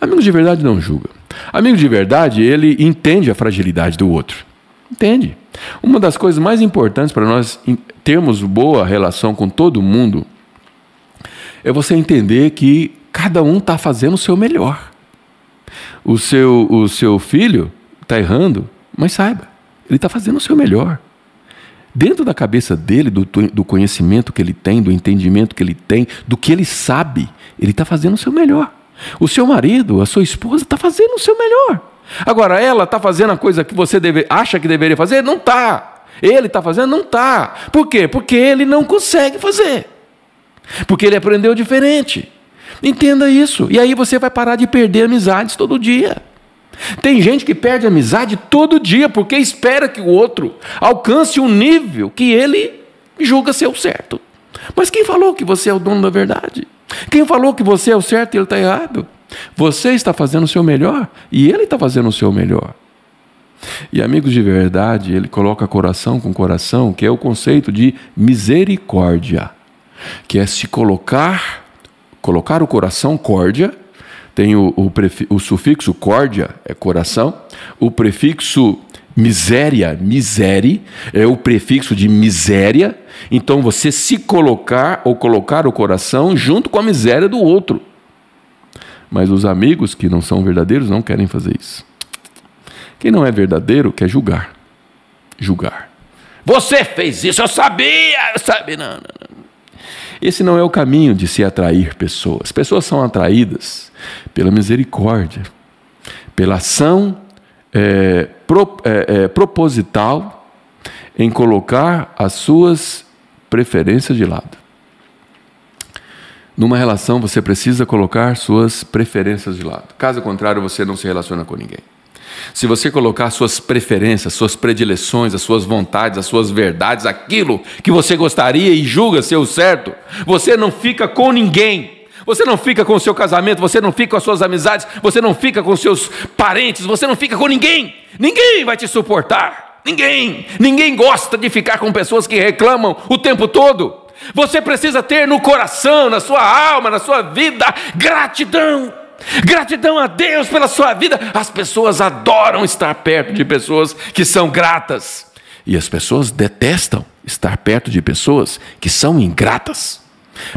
Amigos de verdade não julga. Amigo de verdade, ele entende a fragilidade do outro. Entende? Uma das coisas mais importantes para nós termos boa relação com todo mundo é você entender que cada um está fazendo o seu melhor. O seu, o seu filho está errando, mas saiba, ele está fazendo o seu melhor. Dentro da cabeça dele, do, do conhecimento que ele tem, do entendimento que ele tem, do que ele sabe, ele está fazendo o seu melhor. O seu marido, a sua esposa, está fazendo o seu melhor. Agora, ela está fazendo a coisa que você deve, acha que deveria fazer? Não está. Ele está fazendo? Não está. Por quê? Porque ele não consegue fazer. Porque ele aprendeu diferente. Entenda isso. E aí você vai parar de perder amizades todo dia. Tem gente que perde amizade todo dia porque espera que o outro alcance um nível que ele julga ser o certo. Mas quem falou que você é o dono da verdade? Quem falou que você é o certo e ele está errado? Você está fazendo o seu melhor e ele está fazendo o seu melhor. E amigos de verdade, ele coloca coração com coração, que é o conceito de misericórdia, que é se colocar, colocar o coração córdia, tem o, o, o sufixo córdia, é coração, o prefixo miséria, misere, é o prefixo de miséria, então você se colocar ou colocar o coração junto com a miséria do outro. Mas os amigos que não são verdadeiros não querem fazer isso. Quem não é verdadeiro quer julgar. Julgar. Você fez isso, eu sabia, eu sabia. Não, não, não. Esse não é o caminho de se atrair pessoas. Pessoas são atraídas pela misericórdia, pela ação é, pro, é, é, proposital em colocar as suas preferências de lado. Numa relação, você precisa colocar suas preferências de lado. Caso contrário, você não se relaciona com ninguém. Se você colocar suas preferências, suas predileções, as suas vontades, as suas verdades, aquilo que você gostaria e julga ser o certo, você não fica com ninguém. Você não fica com o seu casamento, você não fica com as suas amizades, você não fica com seus parentes, você não fica com ninguém. Ninguém vai te suportar. Ninguém. Ninguém gosta de ficar com pessoas que reclamam o tempo todo. Você precisa ter no coração, na sua alma, na sua vida, gratidão. Gratidão a Deus pela sua vida. As pessoas adoram estar perto de pessoas que são gratas. E as pessoas detestam estar perto de pessoas que são ingratas.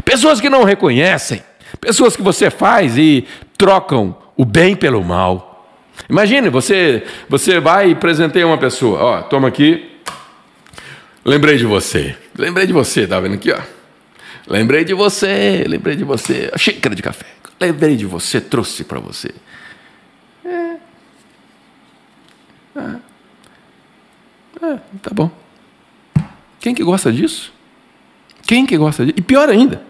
Pessoas que não reconhecem. Pessoas que você faz e trocam o bem pelo mal. Imagine, você, você vai e presenteia uma pessoa. Ó, toma aqui Lembrei de você. Lembrei de você, tá vendo aqui, ó? Lembrei de você, lembrei de você. A xícara de café. Lembrei de você, trouxe para você. É. É. é. Tá bom. Quem que gosta disso? Quem que gosta disso? E pior ainda,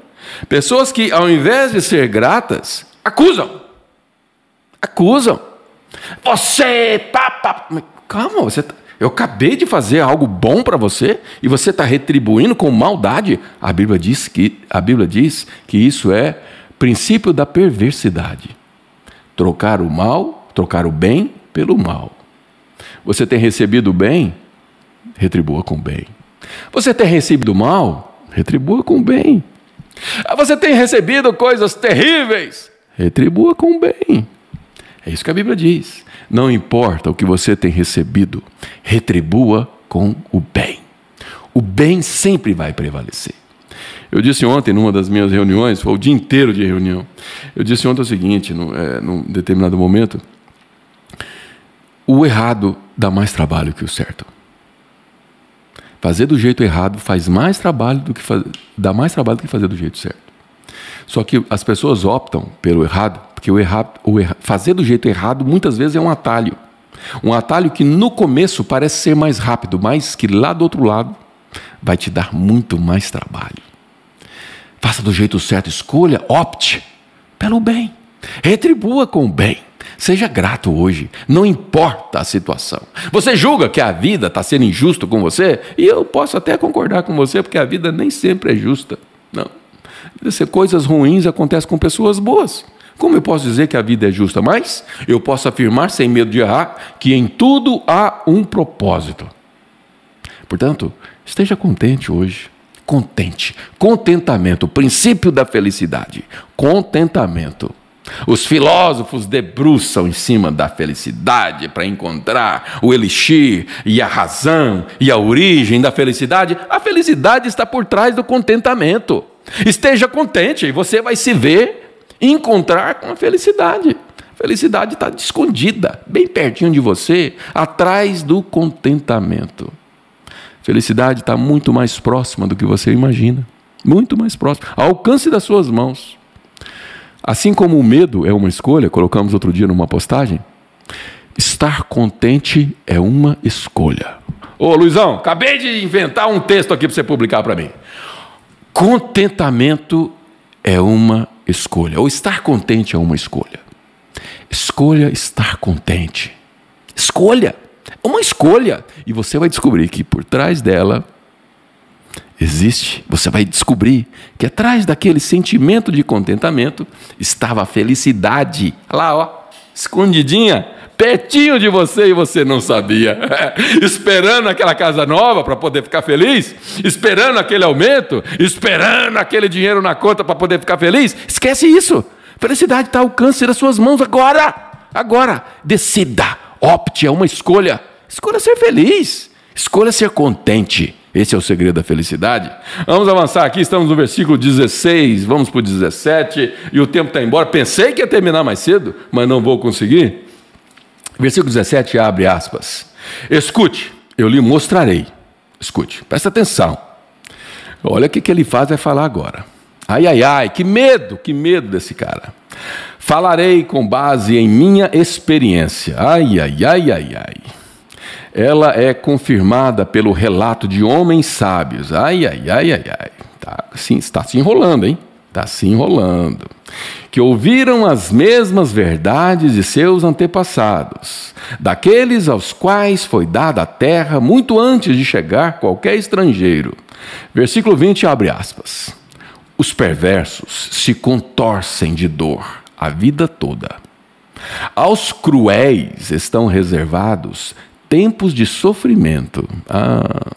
pessoas que ao invés de ser gratas, acusam. Acusam. Você, pá, pá. Calma, você tá eu acabei de fazer algo bom para você e você está retribuindo com maldade. A Bíblia diz que a Bíblia diz que isso é princípio da perversidade. Trocar o mal, trocar o bem pelo mal. Você tem recebido o bem, retribua com bem. Você tem recebido mal, retribua com bem. Ah, você tem recebido coisas terríveis, retribua com bem. É isso que a Bíblia diz. Não importa o que você tem recebido, retribua com o bem. O bem sempre vai prevalecer. Eu disse ontem, numa das minhas reuniões, foi o dia inteiro de reunião. Eu disse ontem o seguinte, num, é, num determinado momento: o errado dá mais trabalho que o certo. Fazer do jeito errado faz mais trabalho do que faz, dá mais trabalho do que fazer do jeito certo. Só que as pessoas optam pelo errado, porque o errado, o erra, fazer do jeito errado muitas vezes é um atalho. Um atalho que no começo parece ser mais rápido, mas que lá do outro lado vai te dar muito mais trabalho. Faça do jeito certo, escolha, opte pelo bem. Retribua com o bem. Seja grato hoje, não importa a situação. Você julga que a vida está sendo injusta com você? E eu posso até concordar com você, porque a vida nem sempre é justa. Não. Coisas ruins acontecem com pessoas boas. Como eu posso dizer que a vida é justa? Mas eu posso afirmar, sem medo de errar, que em tudo há um propósito. Portanto, esteja contente hoje. Contente. Contentamento, o princípio da felicidade. Contentamento. Os filósofos debruçam em cima da felicidade para encontrar o elixir e a razão e a origem da felicidade. A felicidade está por trás do contentamento. Esteja contente e você vai se ver encontrar com a felicidade. A felicidade está escondida, bem pertinho de você, atrás do contentamento. Felicidade está muito mais próxima do que você imagina. Muito mais próxima. Ao alcance das suas mãos. Assim como o medo é uma escolha, colocamos outro dia numa postagem, estar contente é uma escolha. Ô Luizão, acabei de inventar um texto aqui para você publicar para mim. Contentamento é uma escolha, ou estar contente é uma escolha. Escolha estar contente. Escolha, é uma escolha. E você vai descobrir que por trás dela existe, você vai descobrir que atrás daquele sentimento de contentamento estava a felicidade. Lá, ó, escondidinha, pertinho de você e você não sabia. esperando aquela casa nova para poder ficar feliz, esperando aquele aumento, esperando aquele dinheiro na conta para poder ficar feliz. Esquece isso. Felicidade está ao alcance das suas mãos agora. Agora, decida, opte, é uma escolha. Escolha ser feliz, escolha ser contente. Esse é o segredo da felicidade. Vamos avançar aqui, estamos no versículo 16, vamos para o 17, e o tempo está embora. Pensei que ia terminar mais cedo, mas não vou conseguir. Versículo 17 abre aspas. Escute, eu lhe mostrarei. Escute, presta atenção. Olha o que, que ele faz, vai falar agora. Ai, ai, ai, que medo, que medo desse cara. Falarei com base em minha experiência. Ai, ai, ai, ai, ai ela é confirmada pelo relato de homens sábios. Ai, ai, ai, ai, ai. Tá, sim, está se enrolando, hein? Está se enrolando. Que ouviram as mesmas verdades de seus antepassados, daqueles aos quais foi dada a terra muito antes de chegar qualquer estrangeiro. Versículo 20 abre aspas. Os perversos se contorcem de dor a vida toda. Aos cruéis estão reservados tempos de sofrimento. Ah,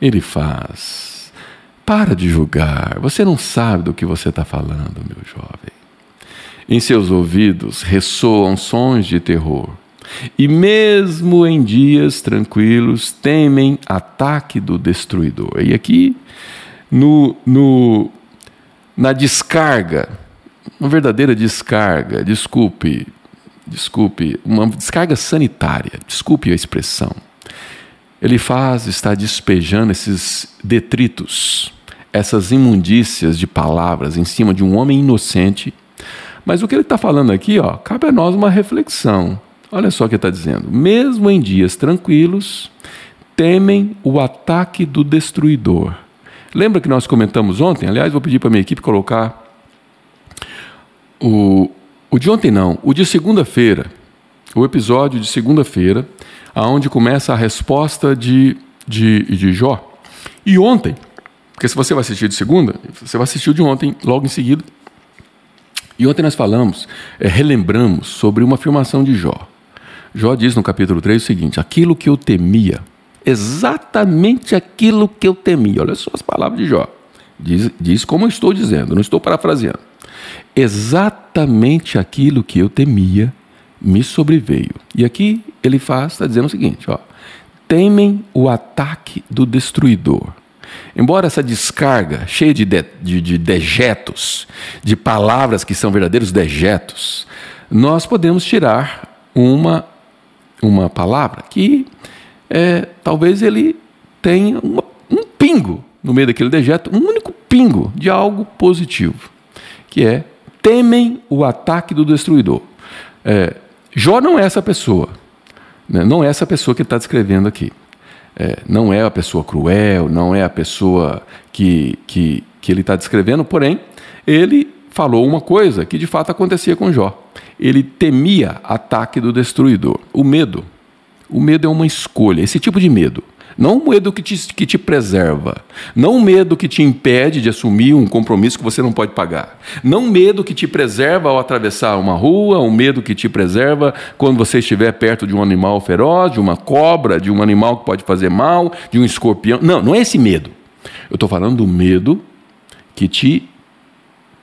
ele faz. Para de julgar. Você não sabe do que você está falando, meu jovem. Em seus ouvidos ressoam sons de terror. E mesmo em dias tranquilos, temem ataque do destruidor. E aqui, no, no, na descarga, uma verdadeira descarga, desculpe, desculpe, uma descarga sanitária, desculpe a expressão. Ele faz, está despejando esses detritos, essas imundícias de palavras em cima de um homem inocente. Mas o que ele está falando aqui, ó, cabe a nós uma reflexão. Olha só o que ele está dizendo. Mesmo em dias tranquilos, temem o ataque do destruidor. Lembra que nós comentamos ontem? Aliás, vou pedir para a minha equipe colocar o, o de ontem não, o de segunda-feira, o episódio de segunda-feira, aonde começa a resposta de, de, de Jó. E ontem, porque se você vai assistir de segunda, você vai assistir o de ontem logo em seguida. E ontem nós falamos, é, relembramos sobre uma afirmação de Jó. Jó diz no capítulo 3 o seguinte: aquilo que eu temia, exatamente aquilo que eu temia. Olha só as palavras de Jó. Diz, diz como eu estou dizendo, não estou parafraseando exatamente aquilo que eu temia me sobreveio. E aqui ele faz, está dizendo o seguinte: ó, temem o ataque do destruidor. embora essa descarga cheia de, de, de, de dejetos, de palavras que são verdadeiros dejetos, nós podemos tirar uma, uma palavra que é, talvez ele tenha uma, um pingo no meio daquele dejeto, um único pingo de algo positivo, que é temem o ataque do destruidor. É, Jó não é essa pessoa, né? não é essa pessoa que está descrevendo aqui. É, não é a pessoa cruel, não é a pessoa que, que, que ele está descrevendo, porém, ele falou uma coisa que de fato acontecia com Jó. Ele temia ataque do destruidor. O medo. O medo é uma escolha, esse tipo de medo. Não um medo que te, que te preserva. Não um medo que te impede de assumir um compromisso que você não pode pagar. Não um medo que te preserva ao atravessar uma rua, um medo que te preserva quando você estiver perto de um animal feroz, de uma cobra, de um animal que pode fazer mal, de um escorpião. Não, não é esse medo. Eu estou falando do medo que te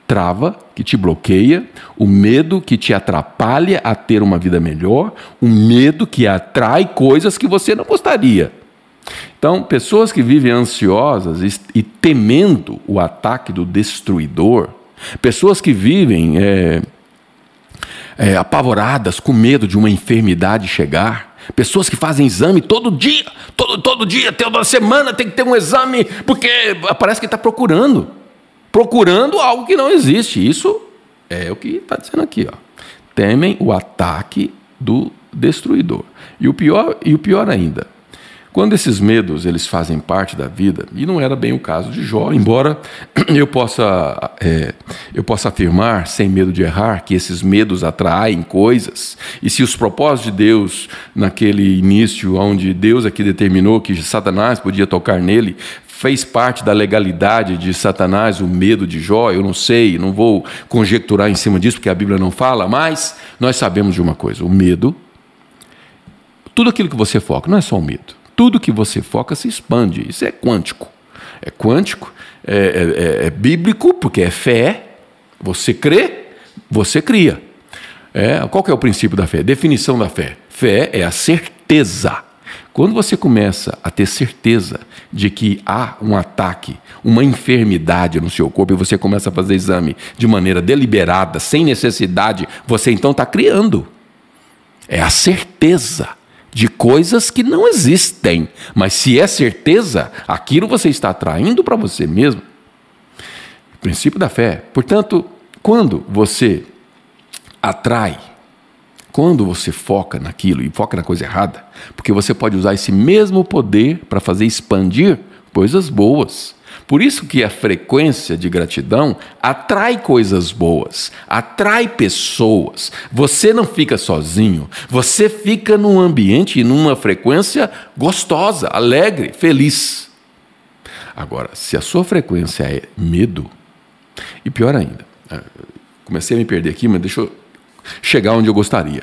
trava, que te bloqueia, o medo que te atrapalha a ter uma vida melhor, o medo que atrai coisas que você não gostaria. Então, pessoas que vivem ansiosas e, temendo o ataque do destruidor, pessoas que vivem é, é, apavoradas, com medo de uma enfermidade chegar, pessoas que fazem exame todo dia, todo, todo dia, toda semana tem que ter um exame, porque parece que está procurando procurando algo que não existe. Isso é o que está dizendo aqui. Ó. Temem o ataque do destruidor. E o pior, e o pior ainda, quando esses medos eles fazem parte da vida, e não era bem o caso de Jó, embora eu possa, é, eu possa afirmar, sem medo de errar, que esses medos atraem coisas, e se os propósitos de Deus, naquele início, onde Deus aqui determinou que Satanás podia tocar nele, fez parte da legalidade de Satanás o medo de Jó, eu não sei, não vou conjecturar em cima disso, porque a Bíblia não fala, mas nós sabemos de uma coisa: o medo, tudo aquilo que você foca, não é só o medo, tudo que você foca se expande, isso é quântico. É quântico, é, é, é, é bíblico, porque é fé, você crê, você cria. É, qual que é o princípio da fé? Definição da fé. Fé é a certeza quando você começa a ter certeza de que há um ataque, uma enfermidade no seu corpo, e você começa a fazer exame de maneira deliberada, sem necessidade, você então está criando. É a certeza de coisas que não existem. Mas se é certeza, aquilo você está atraindo para você mesmo. princípio da fé. Portanto, quando você atrai quando você foca naquilo e foca na coisa errada, porque você pode usar esse mesmo poder para fazer expandir coisas boas. Por isso que a frequência de gratidão atrai coisas boas, atrai pessoas. Você não fica sozinho, você fica num ambiente e numa frequência gostosa, alegre, feliz. Agora, se a sua frequência é medo, e pior ainda, eh, comecei a me perder aqui, mas deixa eu chegar onde eu gostaria.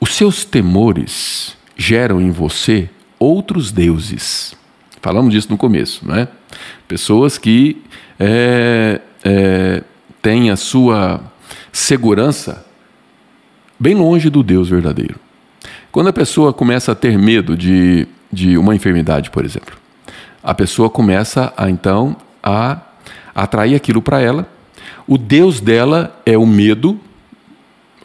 Os seus temores geram em você outros deuses. Falamos disso no começo, não é? Pessoas que é, é, têm a sua segurança bem longe do Deus verdadeiro. Quando a pessoa começa a ter medo de, de uma enfermidade, por exemplo, a pessoa começa a então a atrair aquilo para ela. O Deus dela é o medo,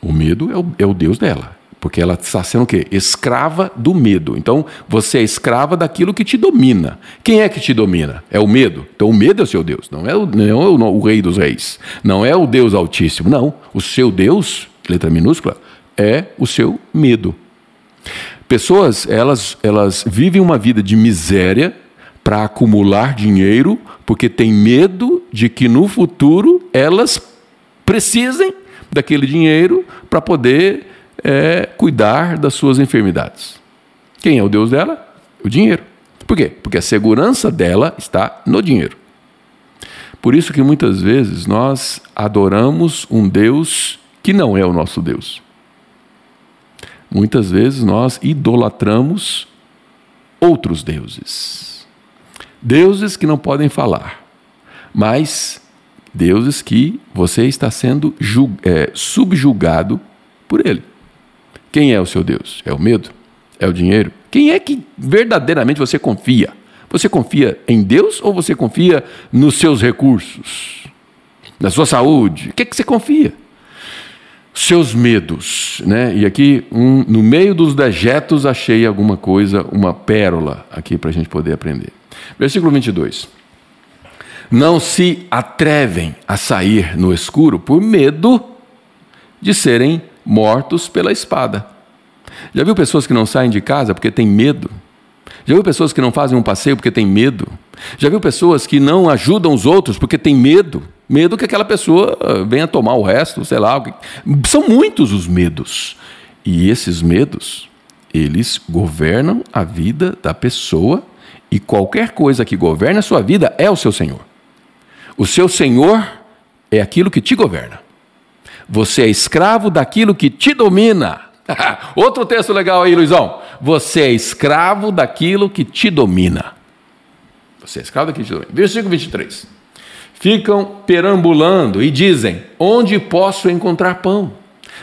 o medo é o, é o Deus dela. Porque ela está sendo o quê? Escrava do medo. Então, você é escrava daquilo que te domina. Quem é que te domina? É o medo. Então, o medo é o seu Deus. Não é o, não é o, o rei dos reis. Não é o Deus altíssimo. Não. O seu Deus, letra minúscula, é o seu medo. Pessoas, elas, elas vivem uma vida de miséria para acumular dinheiro, porque tem medo de que no futuro elas precisem daquele dinheiro para poder é, cuidar das suas enfermidades. Quem é o Deus dela? O dinheiro. Por quê? Porque a segurança dela está no dinheiro. Por isso que muitas vezes nós adoramos um Deus que não é o nosso Deus. Muitas vezes nós idolatramos outros deuses. Deuses que não podem falar, mas deuses que você está sendo é, subjugado por ele. Quem é o seu Deus? É o medo? É o dinheiro? Quem é que verdadeiramente você confia? Você confia em Deus ou você confia nos seus recursos? Na sua saúde? O que, é que você confia? Seus medos, né? E aqui, um, no meio dos dejetos, achei alguma coisa, uma pérola aqui para a gente poder aprender. Versículo 22. Não se atrevem a sair no escuro por medo de serem mortos pela espada. Já viu pessoas que não saem de casa porque têm medo? Já viu pessoas que não fazem um passeio porque têm medo? Já viu pessoas que não ajudam os outros porque têm medo? Medo que aquela pessoa ah, venha tomar o resto, sei lá. São muitos os medos. E esses medos, eles governam a vida da pessoa e qualquer coisa que governe a sua vida é o seu Senhor. O seu Senhor é aquilo que te governa. Você é escravo daquilo que te domina. Outro texto legal aí, Luizão. Você é escravo daquilo que te domina. Você é escravo daquilo que te domina. Versículo 23. Ficam perambulando e dizem: Onde posso encontrar pão?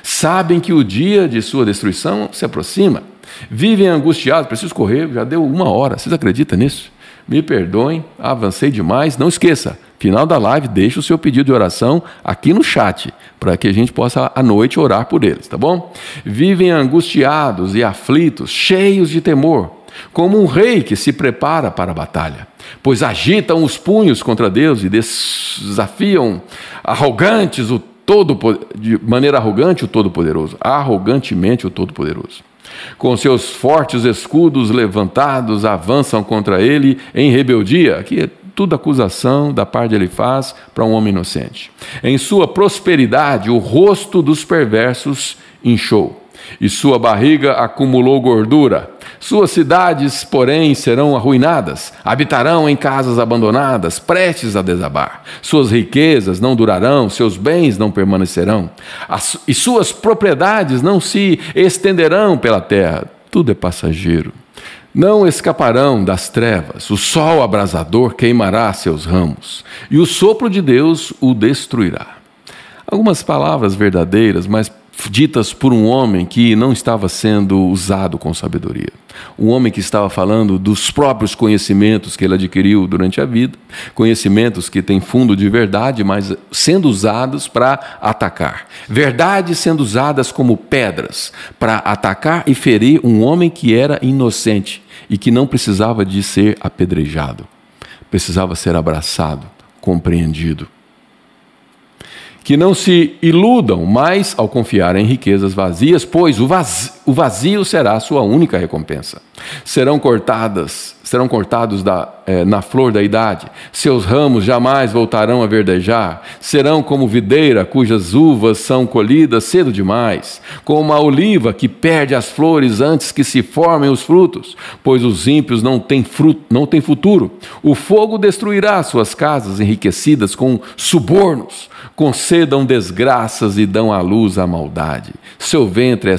Sabem que o dia de sua destruição se aproxima. Vivem angustiados, preciso correr, já deu uma hora. Vocês acreditam nisso? Me perdoem, avancei demais. Não esqueça, final da live, deixe o seu pedido de oração aqui no chat, para que a gente possa à noite orar por eles, tá bom? Vivem angustiados e aflitos, cheios de temor, como um rei que se prepara para a batalha, pois agitam os punhos contra Deus e desafiam arrogantes o todo de maneira arrogante o todo-poderoso, arrogantemente o todo-poderoso. Com seus fortes escudos levantados, avançam contra ele em rebeldia. Aqui é tudo acusação da parte ele faz para um homem inocente. Em sua prosperidade, o rosto dos perversos inchou, e sua barriga acumulou gordura. Suas cidades, porém, serão arruinadas, habitarão em casas abandonadas, prestes a desabar. Suas riquezas não durarão, seus bens não permanecerão, As, e suas propriedades não se estenderão pela terra. Tudo é passageiro. Não escaparão das trevas, o sol abrasador queimará seus ramos, e o sopro de Deus o destruirá. Algumas palavras verdadeiras, mas ditas por um homem que não estava sendo usado com sabedoria. Um homem que estava falando dos próprios conhecimentos que ele adquiriu durante a vida, conhecimentos que têm fundo de verdade, mas sendo usados para atacar. Verdades sendo usadas como pedras para atacar e ferir um homem que era inocente e que não precisava de ser apedrejado, precisava ser abraçado, compreendido que não se iludam mais ao confiar em riquezas vazias, pois o vazio, o vazio será a sua única recompensa. Serão cortadas, serão cortados da, é, na flor da idade, seus ramos jamais voltarão a verdejar, serão como videira cujas uvas são colhidas cedo demais, como a oliva que perde as flores antes que se formem os frutos, pois os ímpios não têm, fruto, não têm futuro. O fogo destruirá suas casas enriquecidas com subornos, concedam desgraças e dão à luz a maldade. Seu ventre é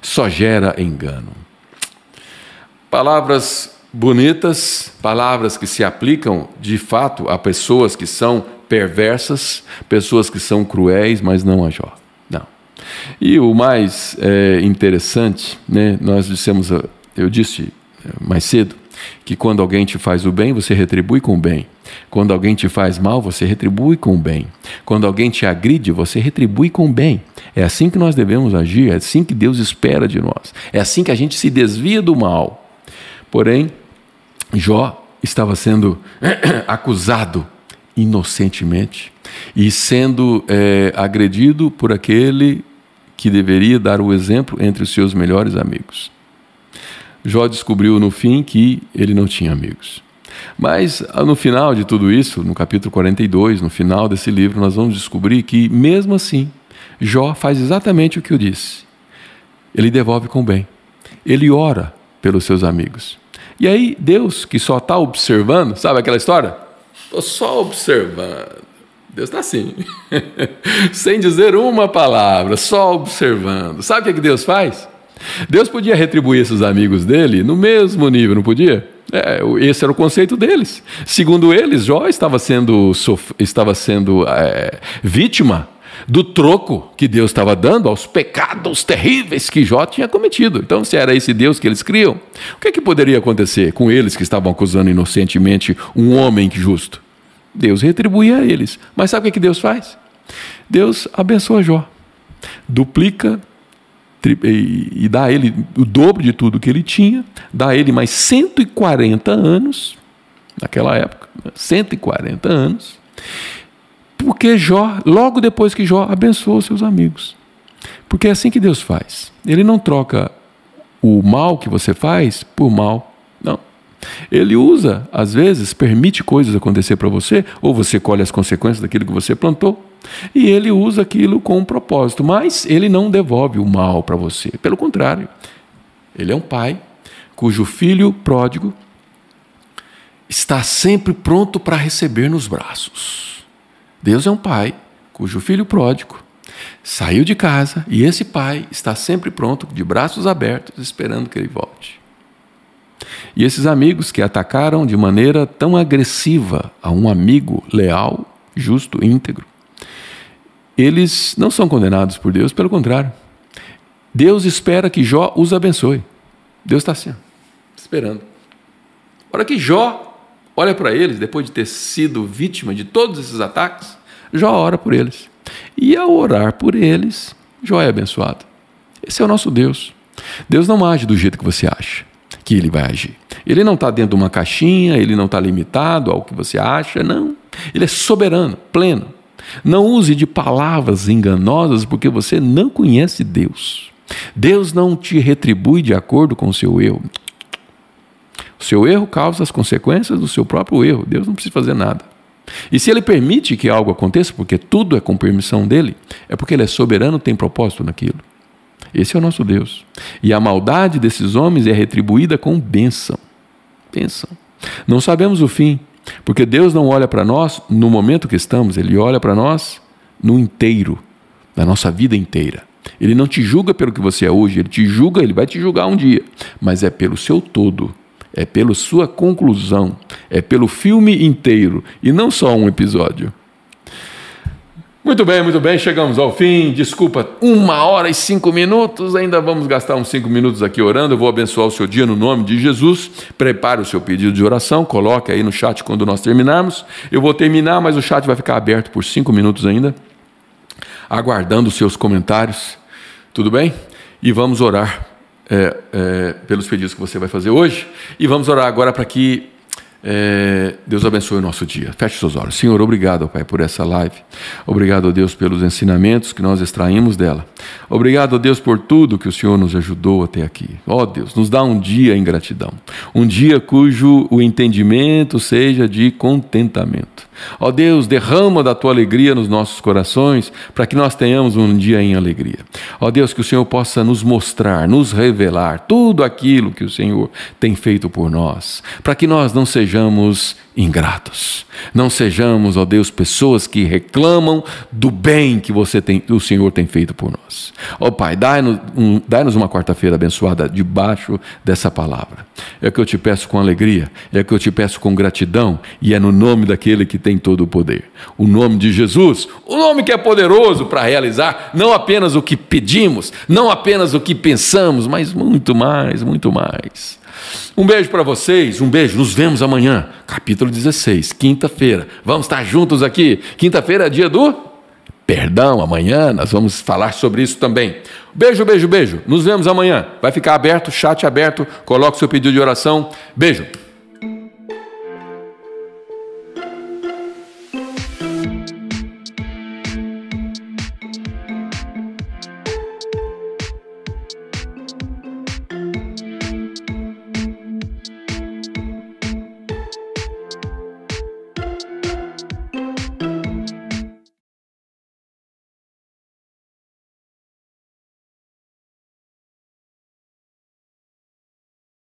só gera engano. Palavras bonitas, palavras que se aplicam de fato a pessoas que são perversas, pessoas que são cruéis, mas não a Jó. Não. E o mais é, interessante, né, nós dissemos, eu disse é, mais cedo, que quando alguém te faz o bem, você retribui com o bem. Quando alguém te faz mal, você retribui com o bem. Quando alguém te agride, você retribui com o bem. É assim que nós devemos agir, é assim que Deus espera de nós. É assim que a gente se desvia do mal. Porém, Jó estava sendo acusado inocentemente e sendo é, agredido por aquele que deveria dar o exemplo entre os seus melhores amigos. Jó descobriu no fim que ele não tinha amigos. Mas ah, no final de tudo isso, no capítulo 42, no final desse livro, nós vamos descobrir que, mesmo assim, Jó faz exatamente o que eu disse. Ele devolve com bem. Ele ora pelos seus amigos. E aí, Deus, que só está observando, sabe aquela história? Estou só observando. Deus está assim, sem dizer uma palavra, só observando. Sabe o que, Deus faz? Deus podia retribuir esses amigos dele no mesmo nível, não podia? É, esse era o conceito deles. Segundo eles, Jó estava sendo, estava sendo é, vítima do troco que Deus estava dando aos pecados terríveis que Jó tinha cometido. Então, se era esse Deus que eles criam, o que, é que poderia acontecer com eles que estavam acusando inocentemente um homem justo? Deus retribuía a eles. Mas sabe o que Deus faz? Deus abençoa Jó, duplica e dá a ele o dobro de tudo que ele tinha, dá a ele mais 140 anos, naquela época, 140 anos, porque Jó, logo depois que Jó abençoou seus amigos. Porque é assim que Deus faz. Ele não troca o mal que você faz por mal. Não. Ele usa, às vezes, permite coisas acontecer para você, ou você colhe as consequências daquilo que você plantou, e ele usa aquilo com um propósito, mas ele não devolve o mal para você. Pelo contrário, ele é um pai cujo filho pródigo está sempre pronto para receber nos braços. Deus é um pai cujo filho pródigo saiu de casa e esse pai está sempre pronto, de braços abertos, esperando que ele volte. E esses amigos que atacaram de maneira tão agressiva a um amigo leal, justo, íntegro, eles não são condenados por Deus, pelo contrário. Deus espera que Jó os abençoe. Deus está assim, esperando. A hora que Jó olha para eles, depois de ter sido vítima de todos esses ataques, Jó ora por eles. E ao orar por eles, Jó é abençoado. Esse é o nosso Deus. Deus não age do jeito que você acha que ele vai agir. Ele não está dentro de uma caixinha, ele não está limitado ao que você acha, não. Ele é soberano, pleno. Não use de palavras enganosas porque você não conhece Deus. Deus não te retribui de acordo com o seu erro. O seu erro causa as consequências do seu próprio erro. Deus não precisa fazer nada. E se ele permite que algo aconteça, porque tudo é com permissão dele, é porque ele é soberano, tem propósito naquilo. Esse é o nosso Deus. E a maldade desses homens é retribuída com bênção. Bênção. Não sabemos o fim, porque Deus não olha para nós no momento que estamos, Ele olha para nós no inteiro, na nossa vida inteira. Ele não te julga pelo que você é hoje, Ele te julga, Ele vai te julgar um dia, mas é pelo seu todo, é pela sua conclusão, é pelo filme inteiro e não só um episódio. Muito bem, muito bem, chegamos ao fim. Desculpa, uma hora e cinco minutos. Ainda vamos gastar uns cinco minutos aqui orando. Eu vou abençoar o seu dia no nome de Jesus. Prepare o seu pedido de oração, coloque aí no chat quando nós terminarmos. Eu vou terminar, mas o chat vai ficar aberto por cinco minutos ainda, aguardando os seus comentários. Tudo bem? E vamos orar é, é, pelos pedidos que você vai fazer hoje. E vamos orar agora para que é, Deus abençoe o nosso dia. Feche seus olhos. Senhor, obrigado, Pai, por essa live. Obrigado, Deus, pelos ensinamentos que nós extraímos dela. Obrigado, Deus, por tudo que o Senhor nos ajudou até aqui. Ó oh, Deus, nos dá um dia em gratidão. Um dia cujo o entendimento seja de contentamento. Ó Deus, derrama da tua alegria nos nossos corações, para que nós tenhamos um dia em alegria. Ó Deus, que o Senhor possa nos mostrar, nos revelar tudo aquilo que o Senhor tem feito por nós, para que nós não sejamos ingratos. Não sejamos, ó Deus, pessoas que reclamam do bem que você tem, o Senhor tem feito por nós. Ó Pai, dai-nos um, dai uma quarta-feira abençoada debaixo dessa palavra. É que eu te peço com alegria, é que eu te peço com gratidão, e é no nome daquele que tem todo o poder. O nome de Jesus, o nome que é poderoso para realizar não apenas o que pedimos, não apenas o que pensamos, mas muito mais, muito mais. Um beijo para vocês, um beijo. Nos vemos amanhã, capítulo 16, quinta-feira. Vamos estar juntos aqui. Quinta-feira é dia do perdão. Amanhã nós vamos falar sobre isso também. Beijo, beijo, beijo. Nos vemos amanhã. Vai ficar aberto, chat aberto. Coloque seu pedido de oração. Beijo.